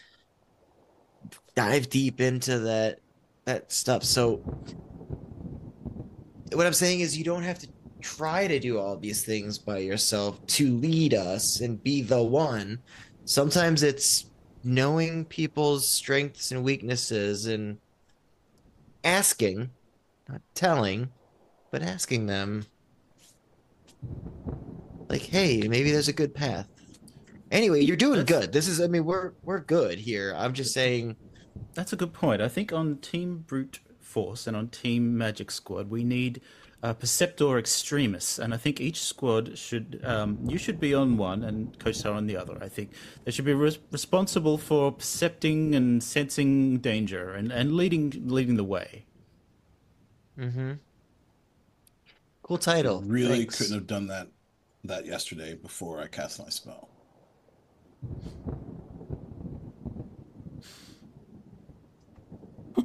dive deep into that that stuff. So what I'm saying is you don't have to try to do all these things by yourself to lead us and be the one. Sometimes it's knowing people's strengths and weaknesses and asking, not telling, but asking them like, "Hey, maybe there's a good path." Anyway, you're doing That's- good. This is I mean, we're we're good here. I'm just saying That's a good point. I think on Team Brute Force and on Team Magic Squad, we need uh, Perceptor Extremis, and I think each squad should. Um, you should be on one, and Kotatar on the other. I think they should be res- responsible for percepting and sensing danger and, and leading leading the way. Mm-hmm. Cool title. Really Thanks. couldn't have done that that yesterday before I cast my spell.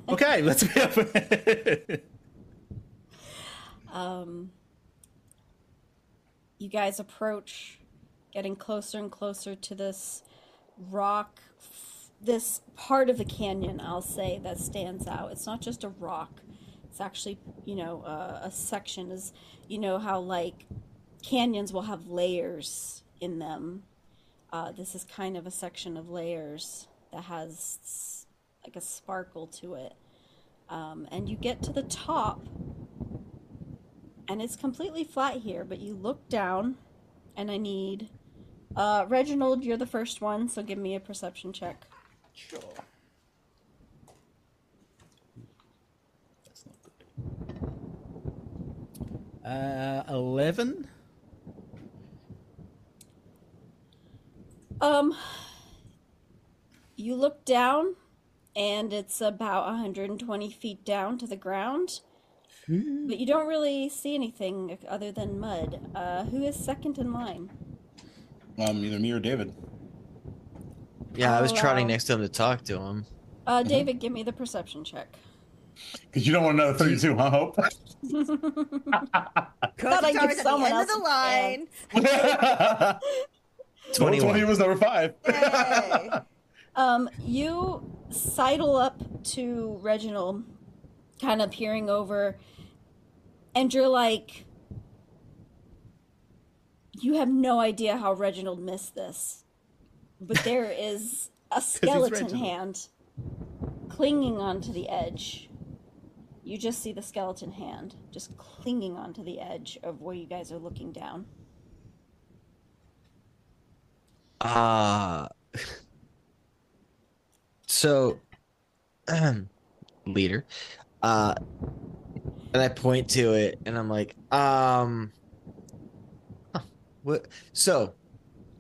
Okay, let's be up. Um, you guys approach, getting closer and closer to this rock, this part of the canyon, I'll say, that stands out. It's not just a rock, it's actually, you know, uh, a section is, you know, how like canyons will have layers in them. Uh, this is kind of a section of layers that has like a sparkle to it. Um, and you get to the top, and it's completely flat here, but you look down, and I need. Uh, Reginald, you're the first one, so give me a perception check. Sure. That's not good. Uh, eleven. Um, you look down, and it's about 120 feet down to the ground, but you don't really see anything other than mud. Uh, who is second in line? Um, either me or David. Yeah, I was Oh, trotting wow. next to him to talk to him. Uh, David, give me the perception check. Because you don't want another 32, huh, Hope? Thought I'd give Kotatar's the someone end of the line. chance. 21. 20 was number five. Yay. Um, you sidle up to Reginald, kind of peering over, and you're like, you have no idea how Reginald missed this, but there is a skeleton hand clinging onto the edge. You just see the skeleton hand just clinging onto the edge of where you guys are looking down. Ah. so, leader, uh, and I point to it, and I'm like, um, huh, what? So,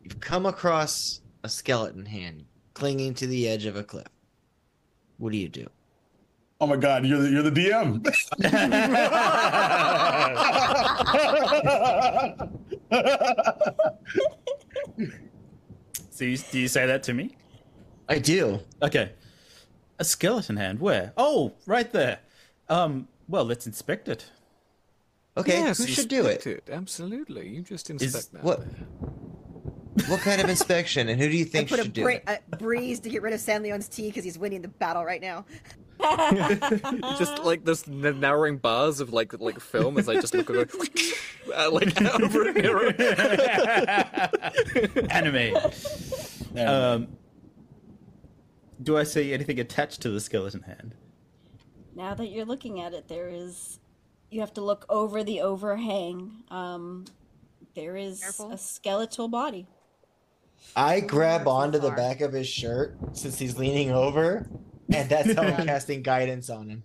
you've come across a skeleton hand clinging to the edge of a cliff. What do you do? Oh my god, you're the you're the DM. So you, do you say that to me? I do. Okay. A skeleton hand. Where? Oh, right there. Um. Well, let's inspect it. Okay, yes, who should do it? inspect Absolutely. You just inspect Is- that. what- there. What kind of inspection, and who do you I think put a, should do bra- it? a breeze to get rid of San'laeon's tea because he's winning the battle right now. just like this n- narrowing bars of like like film as I just look over, uh, like over and over. Anime. Um, do I see anything attached to the skeleton hand? Now that you're looking at it, there is. You have to look over the overhang. Um, there is Careful. a skeletal body. I grab onto the back of his shirt since he's leaning over, and that's how I'm casting guidance on him.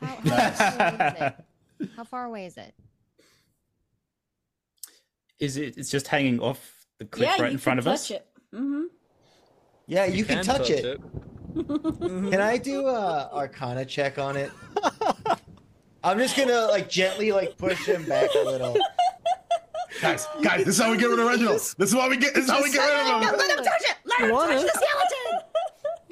How, how, far away is it? how far away is it? Is it? It's just hanging off the cliff yeah, right in front can of touch us. it. Mm-hmm. Yeah, you, can, touch, it. Mhm. Can I do a Arcana check on it? I'm just gonna like gently like push him back a little. guys, guys, this is how we get rid of Reginald. This is why we get. This is how we get rid of him. let him touch it. Let You him touch the skeleton.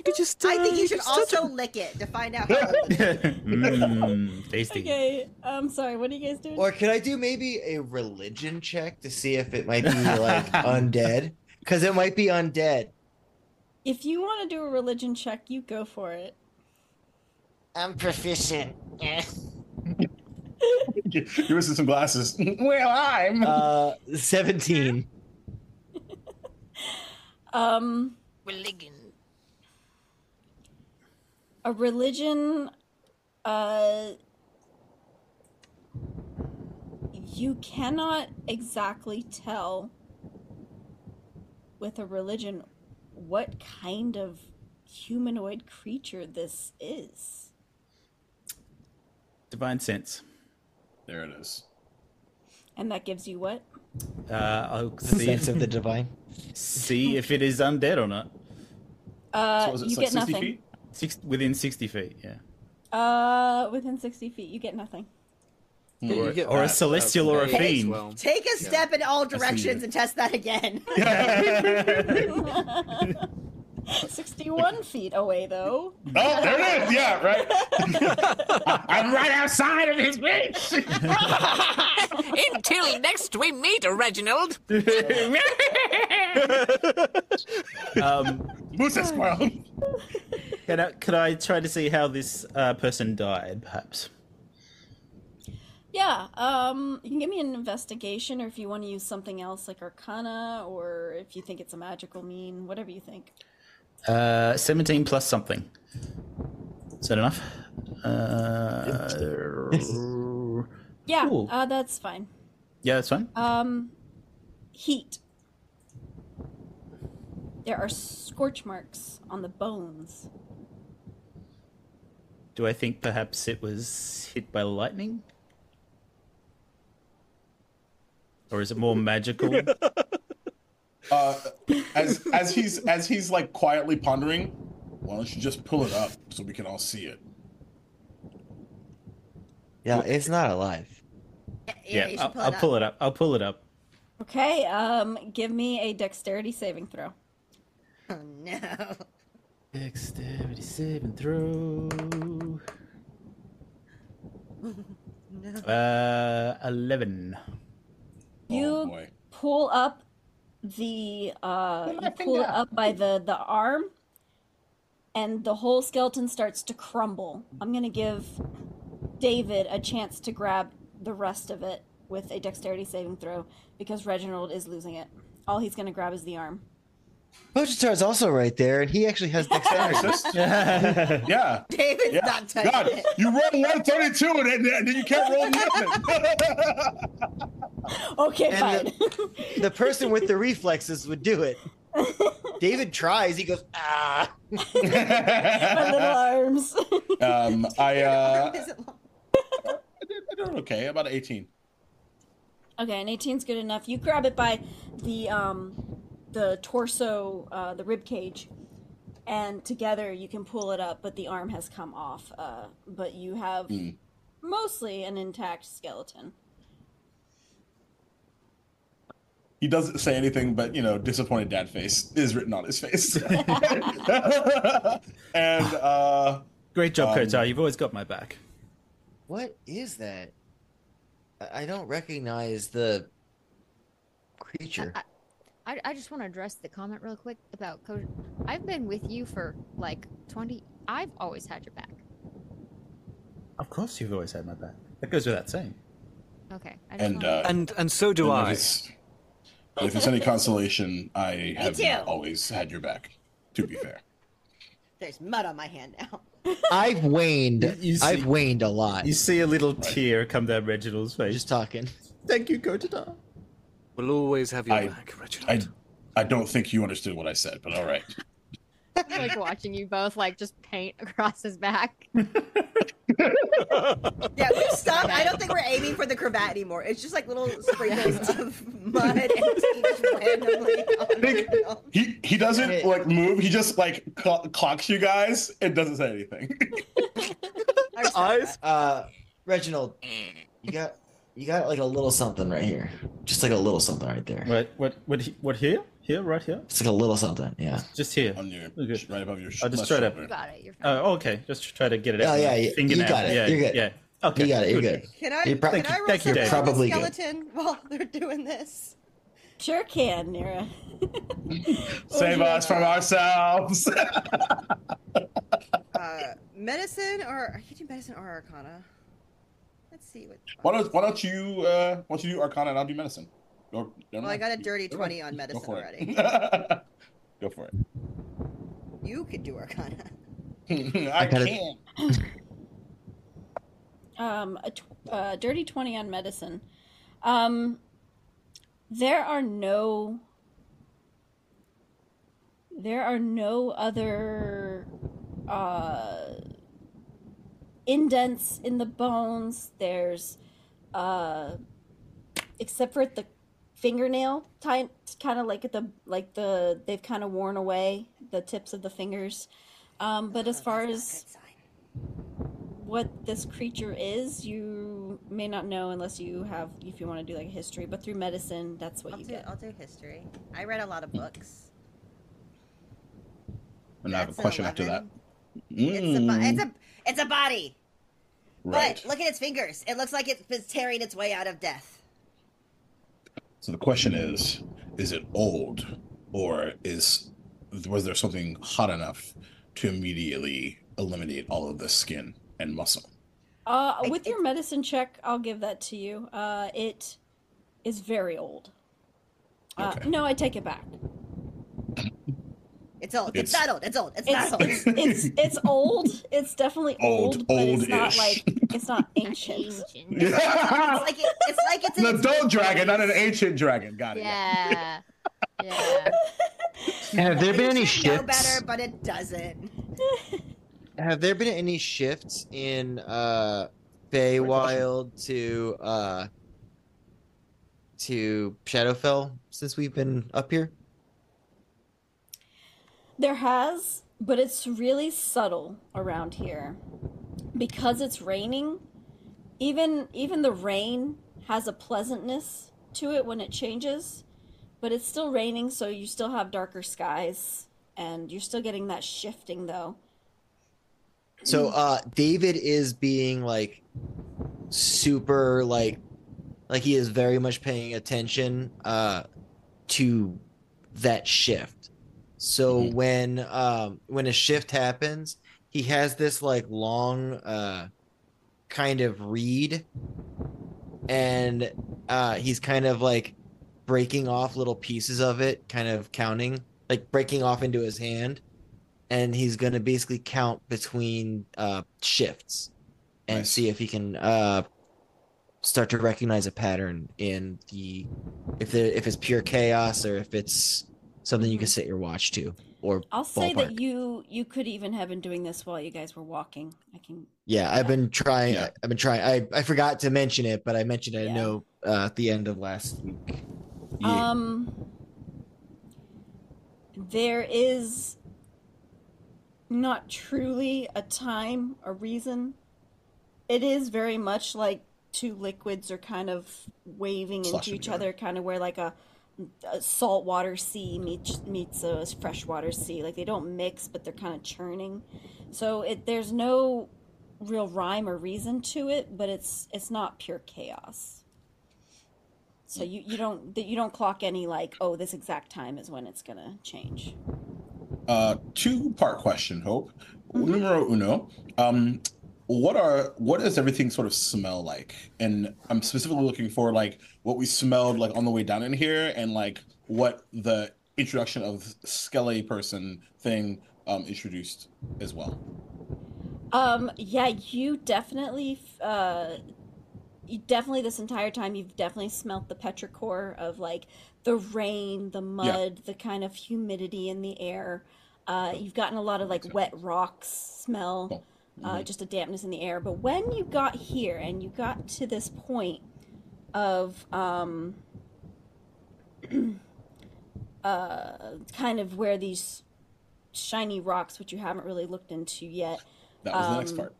You could just. I think uh, you should just touch also lick it to find out. How Mmm, tasty. Okay, I'm sorry. What are you guys doing? Or could I do maybe a religion check to see if it might be like undead? Because it might be undead. if you want to do a religion check, you go for it. I'm proficient. You're missing some glasses. well, I'm. Uh, 17. Um, Religion. A religion. Uh, you cannot exactly tell with a religion what kind of humanoid creature this is. Divine sense. there it is. And that gives you what? Uh, I'll see Sense of the divine. see if it is undead or not. Uh, so was it you like get 60 nothing. feet? Six, within sixty feet, yeah. Uh, within 60 feet, you get nothing. Yeah, you get Or a that, uh, celestial or a from me as fiend. well. Take a step in all directions and test that again. 61 feet away, though. Oh, there it is. Yeah, right. I'm right outside of his reach. Until next we meet, Reginald. Um, Moose that squirrel. Can I, could I try to see how this uh, person died, perhaps? Yeah, um, you can give me an investigation, or if you want to use something else like Arcana, or if you think it's a magical mean, whatever you think. Uh, 17 plus something. Is that enough? Uh, Yeah, Cool. uh, that's fine. yeah, that's fine. Um, heat. There are scorch marks on the bones. Do I think perhaps it was hit by lightning? Or is it more magical? Uh, as as he's as he's like quietly pondering, why don't you just pull it up so we can all see it? Yeah, it's not alive. yeah, you should I'll, pull I'll it up. pull it up. I'll pull it up. Okay, um, give me a dexterity saving throw. Oh no. Dexterity saving throw. Uh, 11. oh You boy. pull up the uh you pull it up by the the arm and the whole skeleton starts to crumble i'm gonna give david a chance to grab the rest of it with a dexterity saving throw because reginald is losing it all he's gonna grab is the arm Kotatar's also right there, and he actually has dexterity. Assist? yeah. Yeah. David's Yeah. not touching God, it. you roll 132 and then, and then you can't roll nothing. okay And fine the person with the reflexes would do it. David tries. He goes, ah. my little arms um, I uh, Is it long? I did, I did okay, about 18. Okay, and 18's good enough. You grab it by the um the torso, uh, the rib cage, and together you can pull it up. But the arm has come off. Uh, but you have Mm. mostly an intact skeleton. He doesn't say anything, but you know, disappointed dad face is written on his face. and uh, Great job, Um, Kotatar. You've always got my back. What is that? I- I don't recognize the creature. I, I, I just want to address the comment real quick about coach. I've been with you for like 20. I've always had your back. Of course, you've always had my back. That goes without saying. Okay. I just And uh, And and so do and I. If it's, if it's any consolation, I have too. always had your back. To be fair, There's mud on my hand now. I've waned. You- you see- I've waned a lot. You see a little tear come down Reginald's face. Just talking. Thank you, Kotatar. We'll always have your I- back, Reginald. I I don't think you understood what I said, but all right. I like watching you both like just paint across his back. Yeah, we stopped. I don't think we're aiming for the cravat anymore. It's just like little sprinkles of mud and each randomly. On think he he doesn't like move. He just like cl- clocks you guys and doesn't say anything. I Eyes? Uh, Reginald, you got you got like a little something right here. Just like a little something right there. What? What? What? What here? Here? Right here? It's like a little something. Yeah. Just here. on your Okay. right above your I'll just left try to- shoulder. You got it. You're fine. Oh, okay. Just try to get it Oh, out. yeah, with my you- fingernail. you got it. Yeah, You're good. Yeah. Okay. You got it. You're good. Can I? You pro- can I roll Thank you, Dave. Probably the good. skeleton while they're doing this? Sure can, Nira. Save us from ourselves. Uh, medicine or I can do medicine or Arcana. Let's see what. why don't Why don't you uh Why don't you do Arcana and I'll do medicine? Go, never Well, I got a dirty Go twenty ahead. on Go medicine for already. it. Go for it. You could do Arcana. I gotta- can't. um, a uh, dirty 20 on medicine. Um, there are no. There are no other uh, indents in the bones. There's, uh, except for the fingernail type, kind of like at the like the they've kind of worn away the tips of the fingers. Um, but as far as what this creature is, you may not know unless you have, if you want to do like a history. But through medicine, that's what I'll you do, get. I'll do history. I read a lot of books. And I have a That's an question after that. 11. It's a, Mm, it's a, it's a body. right. But look at its fingers. It looks like it's tearing its way out of death. So the question is: Is it old, or is was there something hot enough to immediately eliminate all of the skin and muscle? Uh, I- with your medicine check, I'll give that to you. Uh, it is very old. Uh, Okay. No, I take it back. It's old. It's, It's- not old. It's old. It's, It's not old. it's, it's it's old. It's definitely Old, old, but it's not old-ish. like it's not ancient. Ancient. it's like it, it's like it's in an adult dragon, not an ancient dragon. Got it. Yeah. Yeah. Have there been any It should know shifts? better, but it doesn't. Have there been any shifts in uh Feywild to uh to Shadowfell since we've been up here? There has, but it's really subtle around here. Because it's raining, even even the rain has a pleasantness to it when it changes, but it's still raining so you still have darker skies and you're still getting that shifting though. So uh David is being like super like like he is very much paying attention uh to that shift. So Mhm. when um when a shift happens, he has this like long uh kind of read and uh he's kind of like breaking off little pieces of it, kind of counting, like breaking off into his hand and he's going to basically count between uh, shifts and Nice. see if he can uh, start to recognize a pattern in the if the if it's pure chaos or if it's something you can set your watch to or I'll say ballpark. that you you could even have been doing this while you guys were walking. I can yeah i've been trying Yeah. i've been trying i i forgot to mention it but i mentioned it Yeah. i know uh, at the end of last week Yeah. Um, there is not truly a time, a reason. It is very much like two liquids are kind of waving Sloshing into each other, kind of where like a, a saltwater sea meets meets a freshwater sea. Like they don't mix, but they're kind of churning. So it there's no real rhyme or reason to it, but it's it's not pure chaos. So you, you don't that you don't clock any like oh this exact time is when it's gonna change. Uh, two part question, Hope. Mm-hmm. Numero uno. Um, what are what does everything sort of smell like? And I'm specifically looking for like what we smelled like on the way down in here, and like what the introduction of Skelly person thing um introduced as well. Um, yeah, you definitely, uh, you definitely this entire time you've definitely smelt the petrichor of like the rain, the mud, the kind of humidity in the air. Uh, you've gotten a lot of like wet rocks smell, Cool. Uh, just a dampness in the air. But when you got here and you got to this point of um, uh, kind of where these shiny rocks, which you haven't really looked into yet, That was the next Um, part.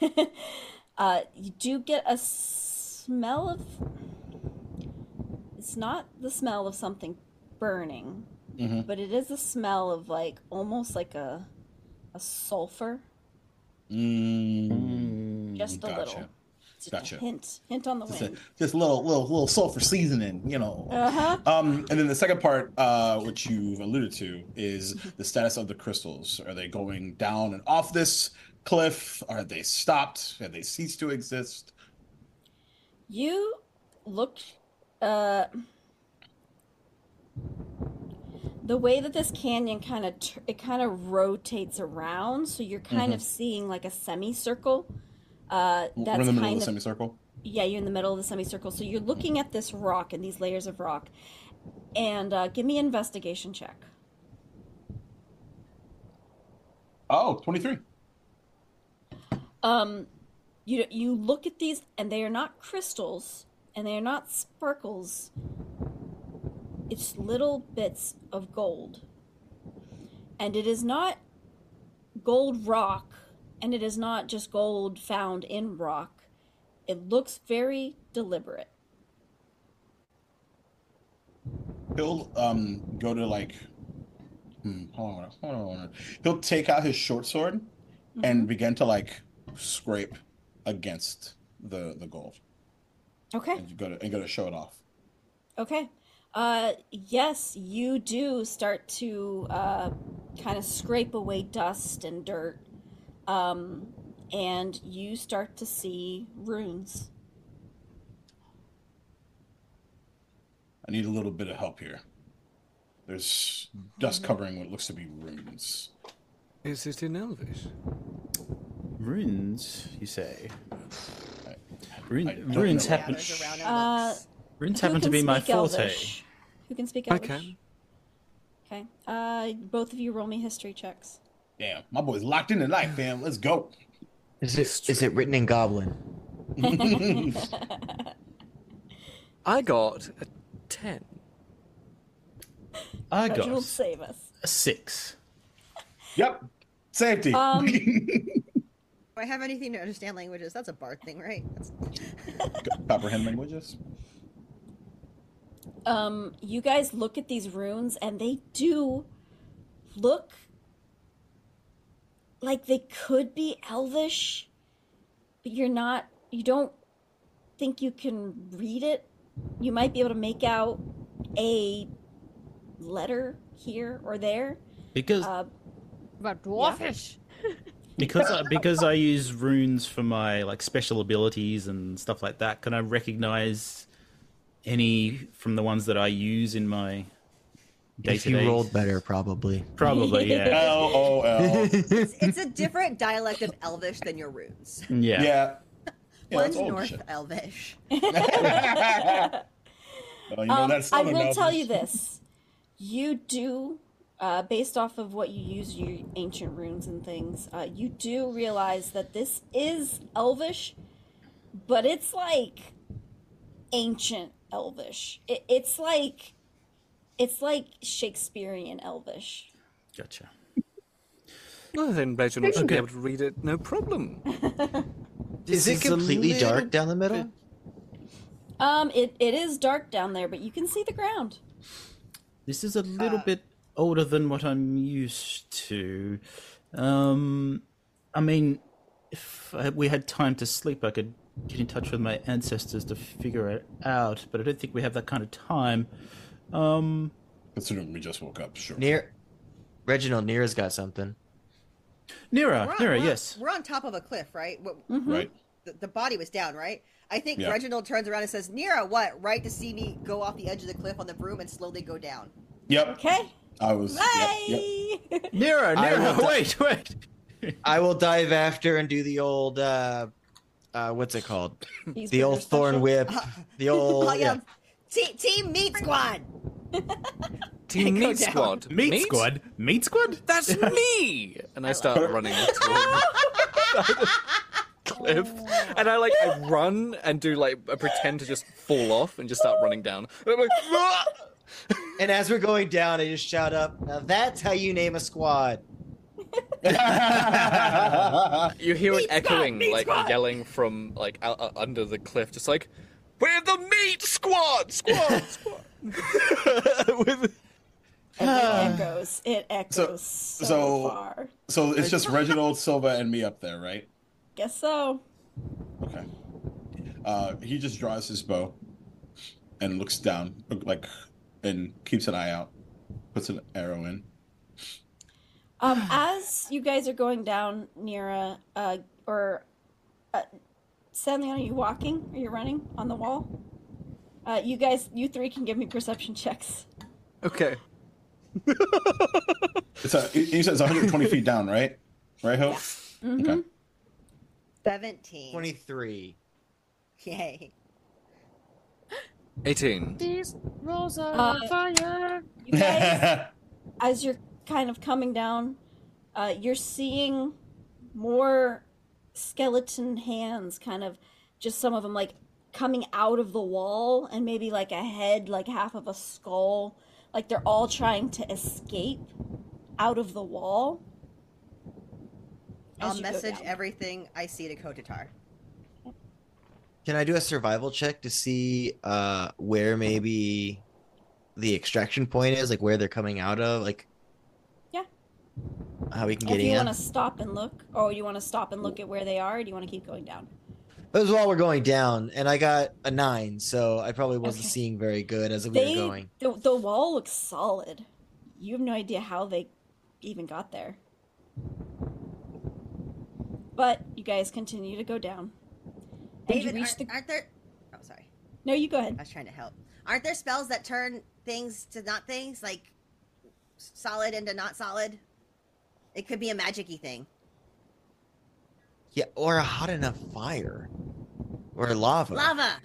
uh, you do get a smell of. It's not the smell of something burning, hmm but it is a smell of like almost like a a sulfur, Mm, just a gotcha. little, just Gotcha. a hint, hint on the Just a, wind. just a little little little sulfur seasoning, you know. Uh huh. Um, and then the second part, uh, which you've alluded to, is the status of the crystals. Are they going down and off this cliff? Are they stopped? Have they ceased to exist? You look. Uh, the way that this canyon kind of tr- it kind of rotates around, so you're kind of seeing like a semicircle. Uh, We're that's in the middle kind of the semicircle. yeah, you're in the middle of the semicircle. So you're looking at this rock and these layers of rock. And uh, give me an investigation check. Oh, 23. Um, you you look at these, and they are not crystals, and they are not sparkles. It's little bits of gold, and it is not gold rock, and it is not just gold found in rock. It looks very deliberate. He'll um go to like hmm, hold on, hold on, hold on. He'll take out his short sword Mm-hmm. and begin to like scrape against the the gold Okay. and go to and go to show it off. Okay. Uh, yes, you do start to uh, kind of scrape away dust and dirt, um, and you start to see runes. I need a little bit of help here. There's dust Mm-hmm. covering what looks to be runes. Is it in Elvish? Runes, you say? I- Rune, I don't runes happen. Gathers around and Uh. Runes happen to be my forte. Elvish? Who can speak I Elvish? can. Okay. Uh, both of you roll me history checks. Damn, my boy's locked in tonight, fam. Let's go. Is it is it written in Goblin? I got a 10. I got Reginald, save us. a six. Yep. Safety. Um, Do I have anything to understand languages? That's a bard thing, right? That's... Comprehend languages. Um, you guys look at these runes, and they do look like they could be Elvish, but you're not. You don't think you can read it. You might be able to make out a letter here or there. Because Uh, About dwarfish. because I, because I use runes for my like special abilities and stuff like that. Can I recognize any from the ones that I use in my day If you rolled better, probably. Probably, yeah. L O L. It's, it's a different dialect of Elvish than your runes. yeah. Yeah. Yeah, One's that's North shit. Elvish. Well, you know, Um, I Southern will tell you this: you do, uh, based off of what you use your ancient runes and things, uh, you do realize that this is Elvish, but it's like ancient Elvish. It, it's like it's like Shakespearean Elvish. Gotcha. Well, then Reginald should be able to read it, no problem. Is it completely little dark down the middle? Um, it, it is dark down there, but you can see the ground. This is a little bit older than what I'm used to. Um, I mean, if I, we had time to sleep, I could get in touch with my ancestors to figure it out, but I don't think we have that kind of time. Um, Considering we just woke up, sure. Near Reginald Nira's got something. Nira, We're on, Nira, we're on- yes. We're on top of a cliff, right? What- Mhm. Right. The, the body was down, right? I think Yeah. Reginald turns around and says, "Nira, what? Right to see me go off the edge of the cliff on the broom and slowly go down." Yep. Okay. I was. Yep, yep. Bye. Nira, Nira, will di- wait, wait. I will dive after and do the old uh uh what's it called? He's The old thorn special. whip. The old Oh, yeah. yeah. Te- team Meat Squad. Team Meat down. Squad. Meat, Squad. Meat Squad? That's me. And I start it. running towards the cliff, and I like I run and do like I pretend to just fall off and just start running down. And I'm like, "Ah!" And as we're going down, I just shout up, now that's how you name a squad. you hear it Meat Squad, echoing Meat like Squad. yelling from like out, uh, under the cliff, just like we're the Meat Squad, Squad, Squad. With And it echoes. It echoes so, so- far. so it's just Reginald, Silva, and me up there, right? Guess so. Okay. Uh, he just draws his bow and looks down, like, and keeps an eye out. Puts an arrow in. Um, as you guys are going down near uh, or, uh, Stanley, are you walking? Are you running on the wall? Uh, you guys, you three can give me perception checks. okay, It's a. He he says 120 feet down, right? Right, Hope. Mm-hmm. Okay. Seventeen. 23. Yay. eighteen. These rolls are Uh, fire. You guys, as you're kind of coming down, uh, you're seeing more skeleton hands, kind of just some of them like coming out of the wall, and maybe like a head, like half of a skull. Like they're all trying to escape out of the wall. I'll message everything I see to Kotatar. Can I do a survival check to see uh where maybe the extraction point is, like where they're coming out of, like Yeah. How we can get If you in? want to stop and look, or you want to stop and look at where they are, or do you want to keep going down? That was while we're going down, and I got a nine, so I probably wasn't Okay. seeing very good as we They, were going. The, the wall looks solid. You have no idea how they even got there. But you guys continue to go down. And you David, reach aren't, the. aren't there? Oh, sorry. No, you go ahead. I was trying to help. Aren't there spells that turn things to not things, like solid into not solid? It could be a magicy thing. Yeah, or a hot enough fire, or lava. Lava.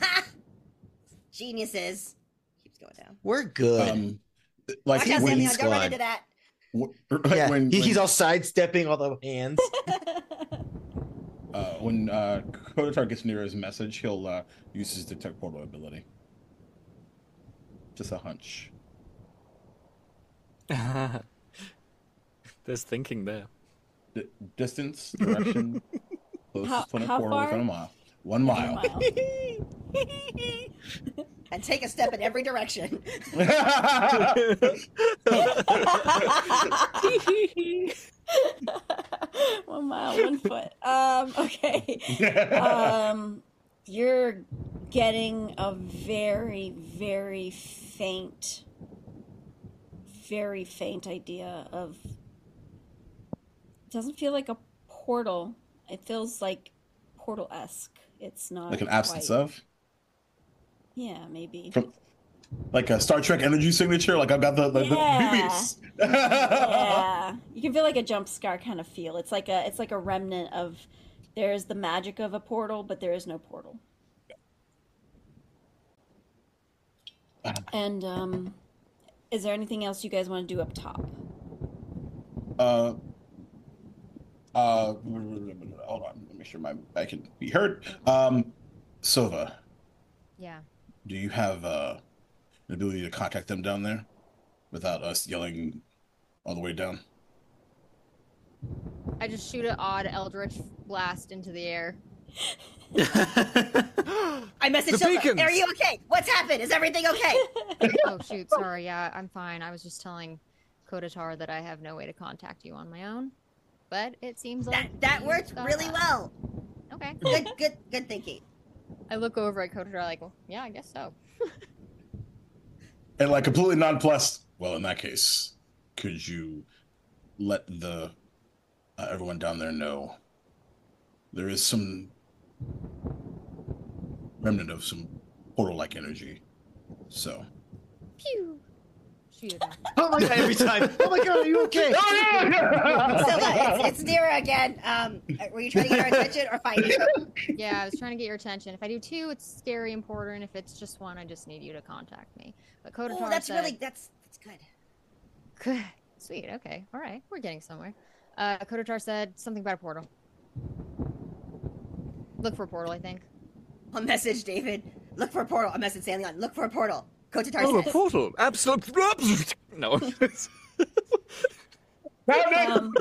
Ha! Geniuses. Keeps going down. We're good. Um, like Watch out, when, Samuel. Meat Don't run into that. w- yeah, when, he- he's when, all sidestepping all the hands. uh, when uh, Kotatar gets near his message, he'll uh, use his detect portal ability. Just a hunch. There's thinking there. D- distance, direction, closest How- point of how portal far? within a mile. One mile. Mile. And take a step in every direction. one mile, one foot. Um, okay. um, you're getting a very, very faint, very faint idea of. It doesn't feel like a portal. It feels like portal esque. It's not like an absence quite- of, Yeah, maybe. From- like a Star Trek energy signature. Like I've got the the, Yeah. the yeah, you can feel like a jump scare kind of feel. It's like a it's like a remnant of there's the magic of a portal, but there is no portal. And um, is there anything else you guys want to do up top? Uh, uh, hold on. Let me make sure my I can be heard. Um, Silva, Yeah. do you have uh, an ability to contact them down there without us yelling all the way down? I just shoot an odd eldritch blast into the air. I messaged The Silva. Are you okay? What's happened? Is everything okay? Oh shoot, sorry. Yeah, I'm fine. I was just telling Kotatar that I have no way to contact you on my own. But it seems that like that you worked really that. well. Okay. Good, good, good thinking. I look over at Kotatar like, well, yeah, I guess so. And like completely nonplussed. Well, in that case, could you let the uh, everyone down there know, there is some remnant of some portal-like energy. So, Pew. Shoot it. Oh my god! Every time. Oh my god! Are you okay? Oh, Silva, it's, it's Nira again. Um, were you trying to get our attention or fight? Yeah, I was trying to get your attention. If I do two, it's scary important. If it's just one, I just need you to contact me. But Kotatar Oh, that's said, really that's that's good. Good. Sweet. Okay. All right. We're getting somewhere. Uh, Kotatar said something about a portal. Look for a portal, I think. A message, David. Look for a portal. A message, San'laeon. Look for a portal. Kotatar Oh, a portal! Absolutely. No. Um,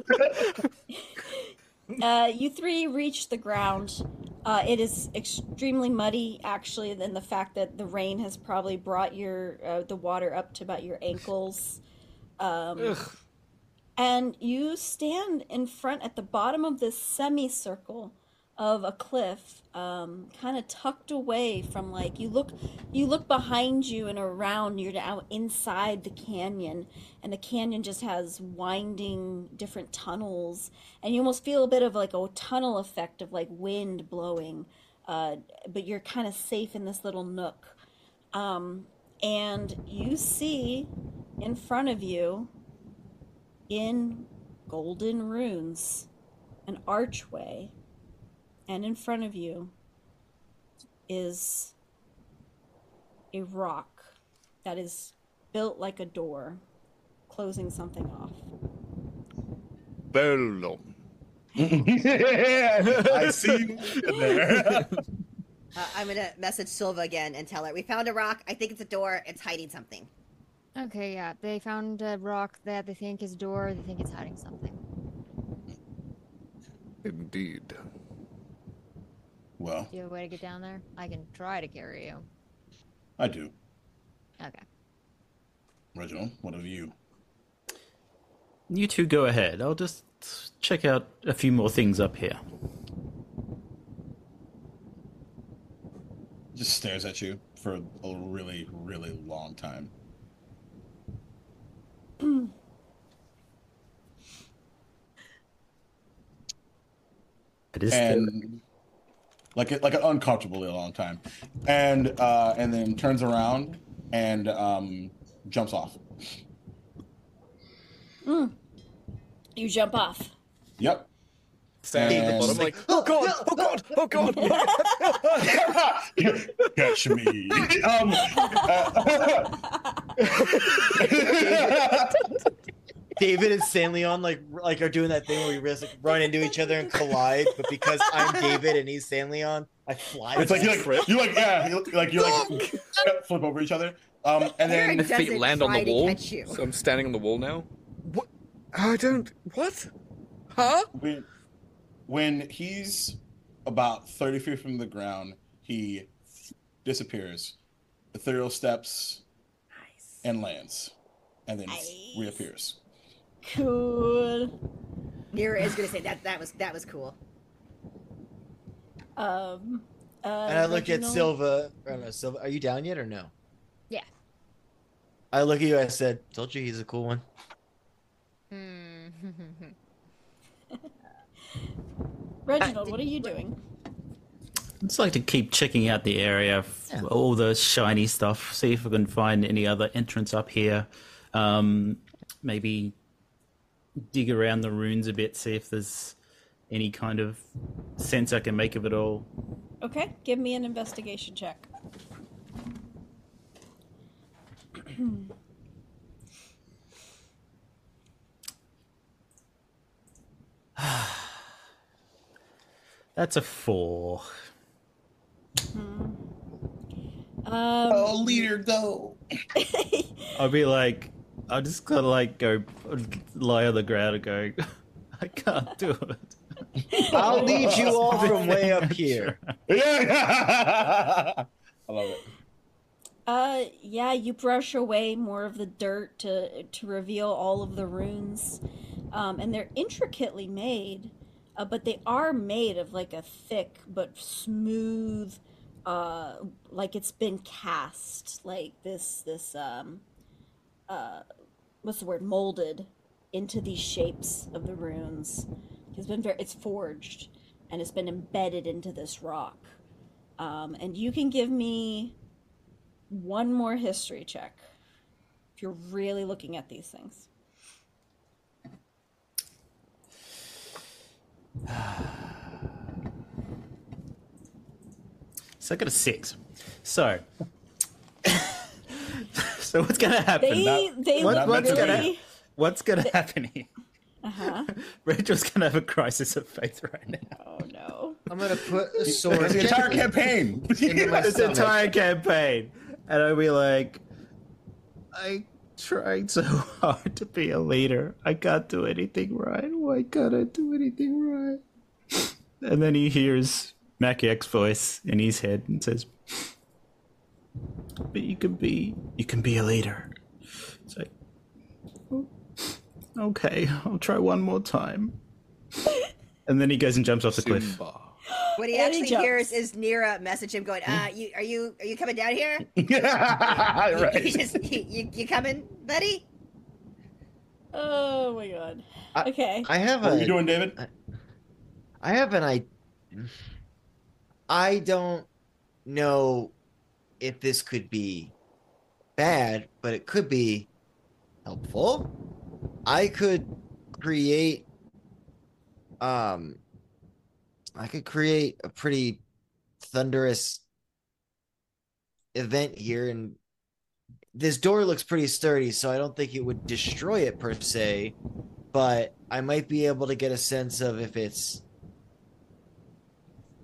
uh, you three reach the ground. Uh, it is extremely muddy, actually, than the fact that the rain has probably brought your uh, the water up to about your ankles. Um, Ugh. and you stand in front at the bottom of this semicircle of a cliff um, kind of tucked away from like you look you look behind you and around you're now inside the canyon and the canyon just has winding different tunnels and you almost feel a bit of like a tunnel effect of like wind blowing uh, but you're kind of safe in this little nook. Um, and you see in front of you in golden runes an archway and in front of you is a rock that is built like a door closing something off Bellum. I see you there. Uh, I'm gonna message Silva again and tell her we found a rock. I think it's a door. It's hiding something. Okay, yeah. They found a rock that they think is a door. They think it's hiding something. Indeed. Well, Do you have a way to get down there? I can try to carry you. I do. Okay. Reginald, what of you? You two go ahead. I'll just check out a few more things up here. Just stares at you for a really, really long time. It is and like it like an uncomfortably long time, and uh, and then turns around and um, jumps off. you jump off Yep. Standing at the bottom, like, oh god, oh god, oh god. Catch me. Um, uh, David and San'laeon like like are doing that thing where we just like, run into each other and collide, but because I'm David and he's San'laeon, I fly. it's like you back. like you like yeah you like you like flip over each other. Um, and then My feet land on the wall, so I'm standing on the wall now. What? I don't. What? Huh? when when he's about 30 feet from the ground, he disappears. Ethereal steps Nice. and lands, and then Nice. reappears. Cool Nira is gonna say that that was that was cool. um uh, And I look at Reginald? Silva. Or no, Silva. Are you down yet or no? Yeah. I look at you. I said, "Told you he's a cool one." Hmm. Reginald, what are you doing? I'd just like to keep checking out the area, f- all the shiny stuff, see if I can find any other entrance up here. Um, maybe dig around the runes a bit, see if there's any kind of sense I can make of it all. Okay, give me an investigation check. That's a four. Um, Oh, leader, go! I'll be like, I'll just kind of like go lie on the ground and go, I can't do it. I'll lead you all from way up here. Yeah, I love it. Uh, yeah, you brush away more of the dirt to to reveal all of the runes, um, and they're intricately made, uh, but they are made of like a thick but smooth, uh, like it's been cast, like this this um, uh, what's the word, molded into these shapes of the runes. Has been very it's forged and it's been embedded into this rock. Um, and you can give me one more history check if you're really looking at these things. So I got a six. So, so what's gonna happen? They not- they what- look what's gonna- really What's gonna happen here? uh-huh. Rachel's gonna have a crisis of faith right now. Oh no. I'm gonna put a sword. That's the entire campaign. This entire campaign, and I'll be like, I tried so hard to be a leader. I can't do anything right. Why can't I do anything right? And then he hears Maciek's voice in his head and says, "But you can be, you can be a leader." It's like, "Oh, okay, I'll try one more time. And then he goes and jumps off the cliff. What he And he actually jumps. hears is Nira message him going, uh, you are you are you coming down here? yeah, You, right. just, you, you, you coming, buddy? Oh my god. I- Okay. I have What are a you doing, David? I have an I I don't know if this could be bad, but it could be helpful. I could create um I could create a pretty thunderous event here and this door looks pretty sturdy, so I don't think it would destroy it per se, but I might be able to get a sense of if it's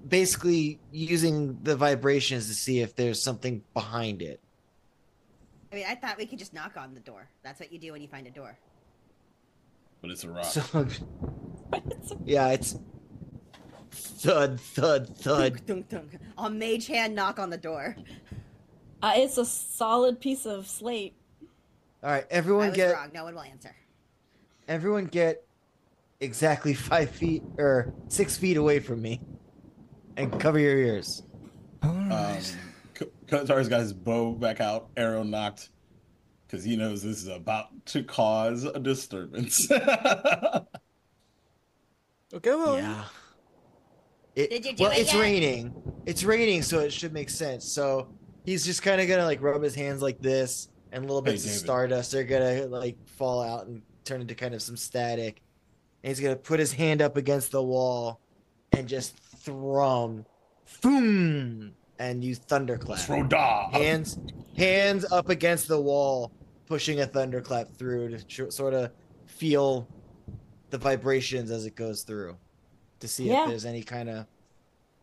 basically using the vibrations to see if there's something behind it. I mean, I thought we could just knock on the door. That's what you do when you find a door. But it's a rock. So, yeah, it's thud, thud, thud. Dunk, dunk, dunk. I'll mage hand knock on the door. Uh, it's a solid piece of slate. All right, I everyone was get wrong. No one will answer. everyone get exactly five feet or six feet away from me, and cover your ears. Um, Kotar's got his bow back out, arrow knocked, because he knows this is about to cause a disturbance. Okay, well, Yeah. It, Did you do well, it it's yet? raining. It's raining, so it should make sense. So he's just kind of gonna like rub his hands like this, and little Hey, bits of stardust are gonna like fall out and turn into kind of some static. And he's gonna put his hand up against the wall and just thrum, boom, and you thunderclap. Froda. Hands, hands up against the wall, pushing a thunderclap through to sh- sort of feel the vibrations as it goes through to see Yeah. if there's any kind of.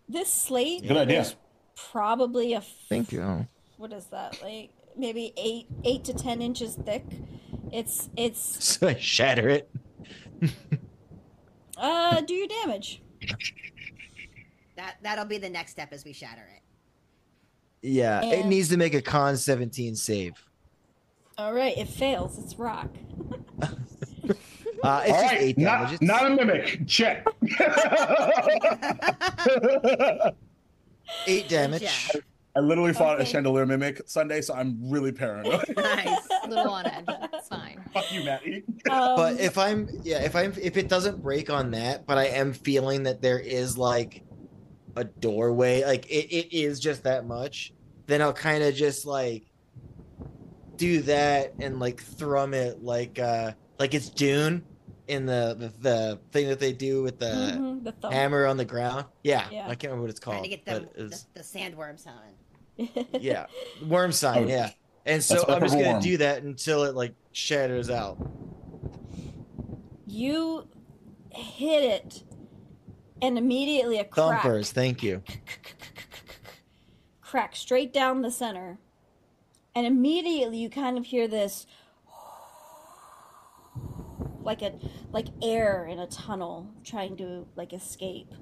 This slate Good idea. is probably a f- Thank you. what is that like maybe eight eight to ten inches thick. It's it's So I shatter it. uh do your damage. That that'll be the next step as we shatter it. Yeah, it needs to make a con 17 save. All right, it fails. It's rock. Uh, it's All just right, eight not, It's- not a mimic. Check. eight damage. Yeah. I literally fought a chandelier mimic Sunday, so I'm really paranoid. nice. A little on edge. It's fine. Fuck you, Matty. Um, But if I'm, yeah, if I'm, if it doesn't break on that, but I am feeling that there is like a doorway, like it, it is just that much, then I'll kind of just like do that and like thrum it like, uh, like it's Dune in the the, the thing that they do with the mhm, the hammer on the ground. Yeah, Yeah. I can't remember what it's Trying called. to get them the, it's, the sandworm sign. yeah, worm sign. Yeah, and so that's I'm just gonna worm. do that until it like shatters out. You hit it, and immediately a crack, Thumpers, thank you. crack straight down the center, and immediately you kind of hear this, like a like air in a tunnel trying to like escape.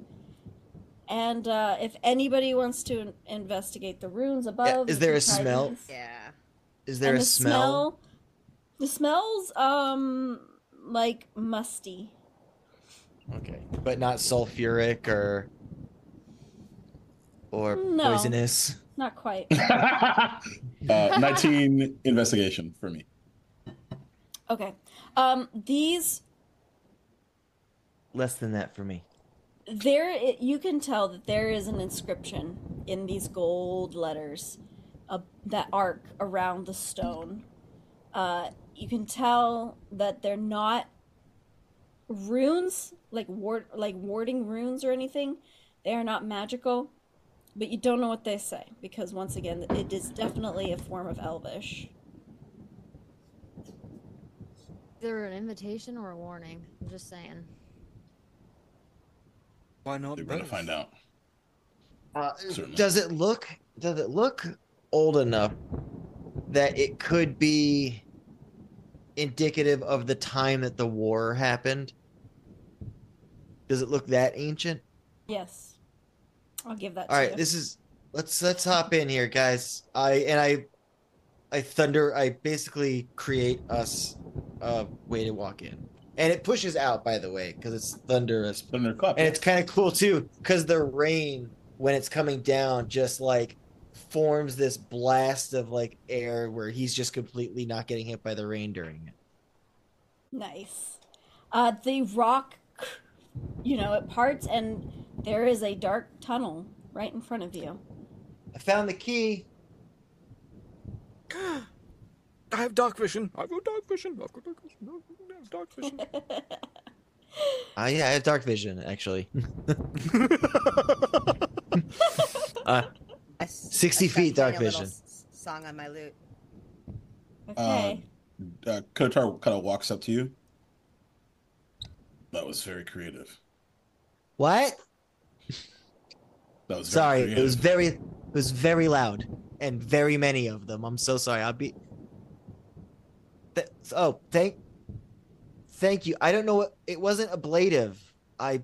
And uh, if anybody wants to investigate the runes above, is there a smell? these. Yeah. Is there And a the smell? The smells, um, like musty. Okay, but not sulfuric or or No. poisonous. Not quite. uh, 19 investigation for me. Okay. Um, these less than that for me. There, it, you can tell that there is an inscription in these gold letters uh, that arc around the stone. Uh, you can tell that they're not runes, like ward, like warding runes or anything. They are not magical, but you don't know what they say because once again, it is definitely a form of Elvish. Either an invitation or a warning. I'm just saying. Why not? We're gonna find out. Uh, does it look does it look old enough that it could be indicative of the time that the war happened? Does it look that ancient? Yes, I'll give that. All to right, you. this is let's let's hop in here, guys. I and I I thunder I basically create us a way to walk in. And it pushes out by the way because it's thunderous. Thunder clap. And it's kind of cool too cuz the rain when it's coming down just like forms this blast of like air where he's just completely not getting hit by the rain during it. Nice. Uh, the rock, you know, it parts, and there is a dark tunnel right in front of you. I found the key. I have dark vision. I've got dark vision. I've got dark vision. I have dark vision. Ah, yeah, I have dark vision actually. uh, I s- 60 I feet dark playing a little vision. song on my lute. Okay. uh, Kotar kind of walks up to you. That was very creative. what? That was very Sorry, it was very it was very loud and very many of them. I'm so sorry. I'll be Th- Oh, thank Thank you. I don't know what it wasn't ablative. I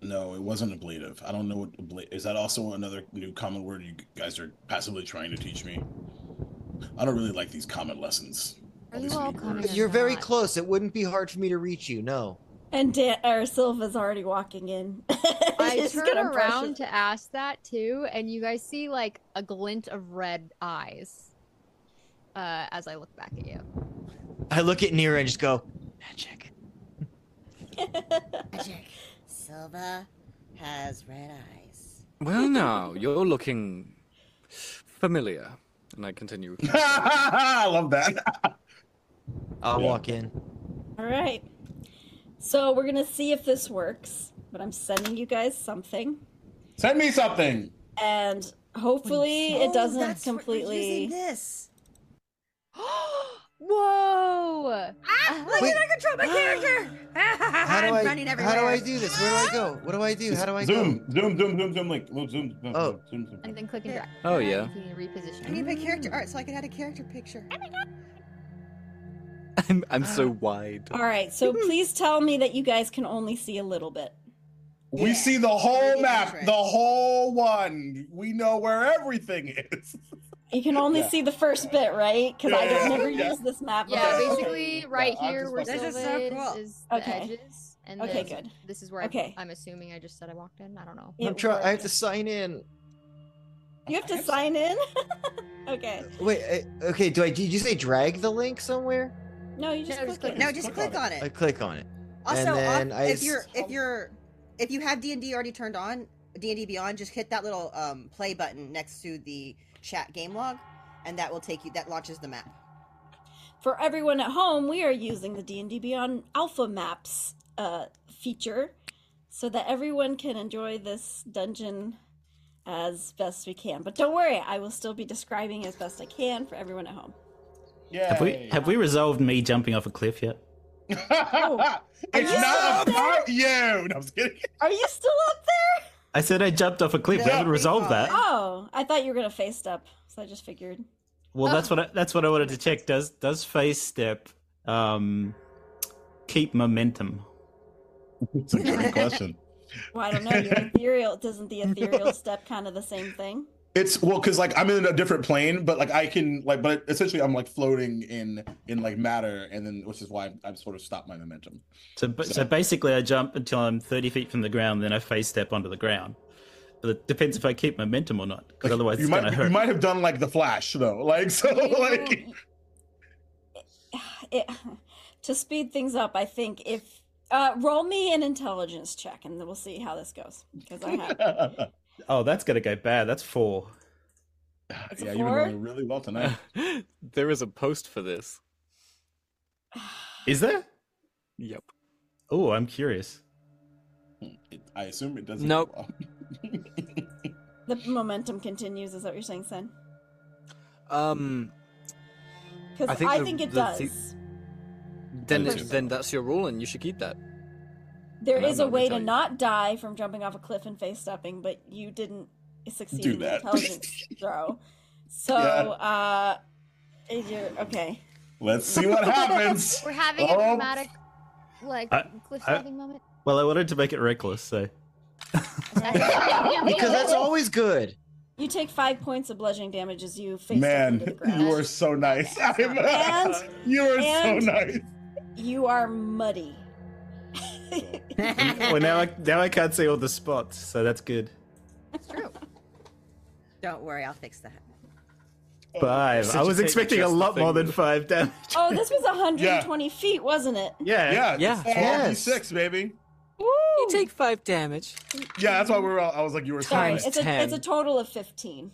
No, it wasn't ablative. I don't know what ablative is. That also another new common word you guys are passively trying to teach me. I don't really like these common lessons. Are you all coming? You're very not. close. It wouldn't be hard for me to reach you. No. and Dan- or Silva's already walking in. I She's turn around it. to ask that too, and you guys see like a glint of red eyes uh, as I look back at you. I look at Nira and just go, magic. Magic. Silva has red eyes. well, now you're looking familiar, and I continue. I love that. I'll Yeah. walk in. All right. So we're gonna see if this works, but I'm sending you guys something, Send me something. and hopefully it Oh, doesn't that's completely. using this. Whoa! Ah, look Wait. at I control my character. How do I'm I running how do I do this? Where do I go? What do I do? How do I zoom, go? zoom, zoom, zoom, zoom, link. Zoom, zoom, zoom, Oh. zoom, zoom. And then click and drag. Oh, yeah. If you reposition. I need my character art so I can add a character picture. I'm, I'm so wide. All right. So please tell me that you guys can only see a little bit. We Yeah. see the whole Already map, entrance. the whole one. We know where everything is. You can only Yeah. see the first bit, right? Because I Yeah, don't never yeah. use this map. Yeah, Okay, before. basically right Yeah, I'm here just where fucking- This is Silva so is, cool. is the Okay. edges. And Okay, this, good. This is where Okay. I, I'm assuming I just said I walked in. I don't know. I'm It trying. I have worked. to sign in. You have to sign in. okay. Wait. I, okay. Do I? Did you say drag the link somewhere? No, you just No, click just click it. No, just Click click on on I it. click on it. Also, and then off- I if s- you're if you're if you have D and D already turned on, D and D Beyond, just hit that little um, play button next to the chat game log, and that will take you. That launches the map. For everyone at home, we are using the D&D Beyond Alpha Maps uh, feature so that everyone can enjoy this dungeon as best we can. But don't worry, I will still be describing as best I can for everyone at home. Yeah. Have we have we resolved me jumping off a cliff yet? it's you not still about you. No, I'm just kidding. Are you still up there? I said I jumped off a cliff. we haven't resolved that. Oh, I thought you were going to fey step, so I just figured. Well, that's what I, that's what I wanted to check. Does does fey step um keep momentum? It's a great question. Well, I don't know. You're ethereal. doesn't the ethereal step kind of the same thing? It's well, because like I'm in a different plane, but like I can like, but essentially I'm like floating in in like matter, and then which is why I'm, I'm sort of stopped my momentum. So, but, so basically, I jump until I'm 30 feet from the ground, then I fey step onto the ground. But it depends if I keep momentum or not, because otherwise you it's might gonna you might have done like the flash though, like so like it, to speed things up, I think if Uh, roll me an intelligence check, and then we'll see how this goes. Because I have Oh, that's gonna go bad. That's four. It's yeah, you've been doing really well tonight. there is a post for this. Is there? Yep. Oh, I'm curious. It- I assume it doesn't. Nope. go the momentum continues. Is that what you're saying, Sen? Um. Because I I think think, it the does. thi- Then, it, then that's your rule, and you should keep that. There a way gonna you. not die from jumping off a cliff and fey stepping, but you didn't succeed Do in the that. intelligence throw. So, Yeah. uh, you're okay. Let's see what happens. We're having Oh. a dramatic, like, I- cliff I- diving moment. Well, I wanted to make it reckless, so Because that's always good. You take five points of bludgeoning damage as you face Man, into the ground. you are so nice. And- you are and- so nice. You are muddy. Well now I now I can't see all the spots, so that's good. It's true. Don't worry, I'll fix that. Five. I was expecting a lot more than five damage. oh, this was 120 feet, wasn't it? Yeah. Yeah, Yeah. yeah. Yes. six, baby. You take five damage. Yeah, that's why we were. all- I was like, you were so Sorry, Times nice. it's a, it's a total of 15.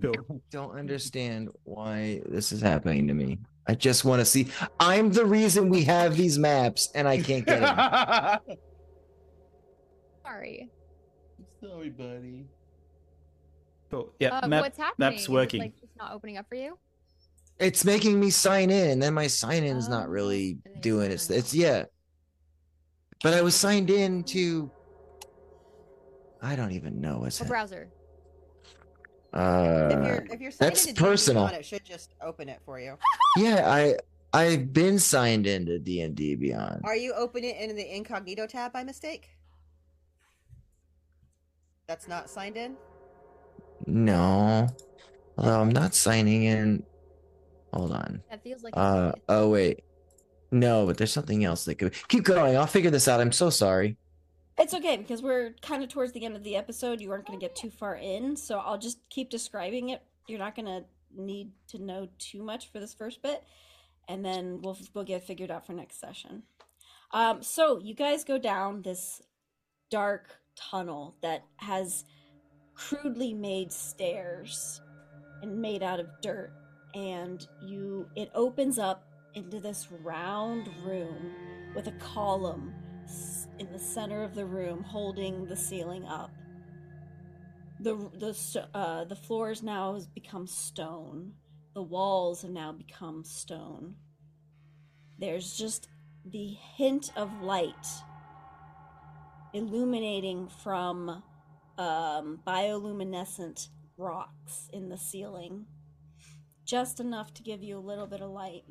Cool. Don't understand why this is happening to me. I just want to see. I'm the reason we have these maps, and I can't get them. Sorry. Sorry, buddy. Cool. Yeah. Uh, map, what's happening? map's Is it, working. like, just not opening up for you? It's making me sign in, and then my sign in's Oh, not really and then you doing sign it. It's yeah. But I was signed in to. I don't even know what's What that. Browser? If Uh, you're if you're signed that's personal. Beyond, it should just open it for you. yeah, I I've been signed into D and D Beyond. Are you opening it in the incognito tab by mistake? That's not signed in. No, although I'm not signing in. Hold on. That feels like. Uh oh wait, no, but there's something else that could keep going. I'll figure this out. I'm so sorry. It's okay because we're kind of towards the end of the episode. You aren't going to get too far in, so I'll just keep describing it. You're not going to need to know too much for this first bit, and then we'll we'll get figured out for next session. Um, so you guys go down this dark tunnel that has crudely made stairs and made out of dirt, and you it opens up into this round room with a column in the center of the room holding the ceiling up. The the uh, the floors now has become stone. The walls have now become stone. There's just the hint of light illuminating from um, bioluminescent rocks in the ceiling, just enough to give you a little bit of light.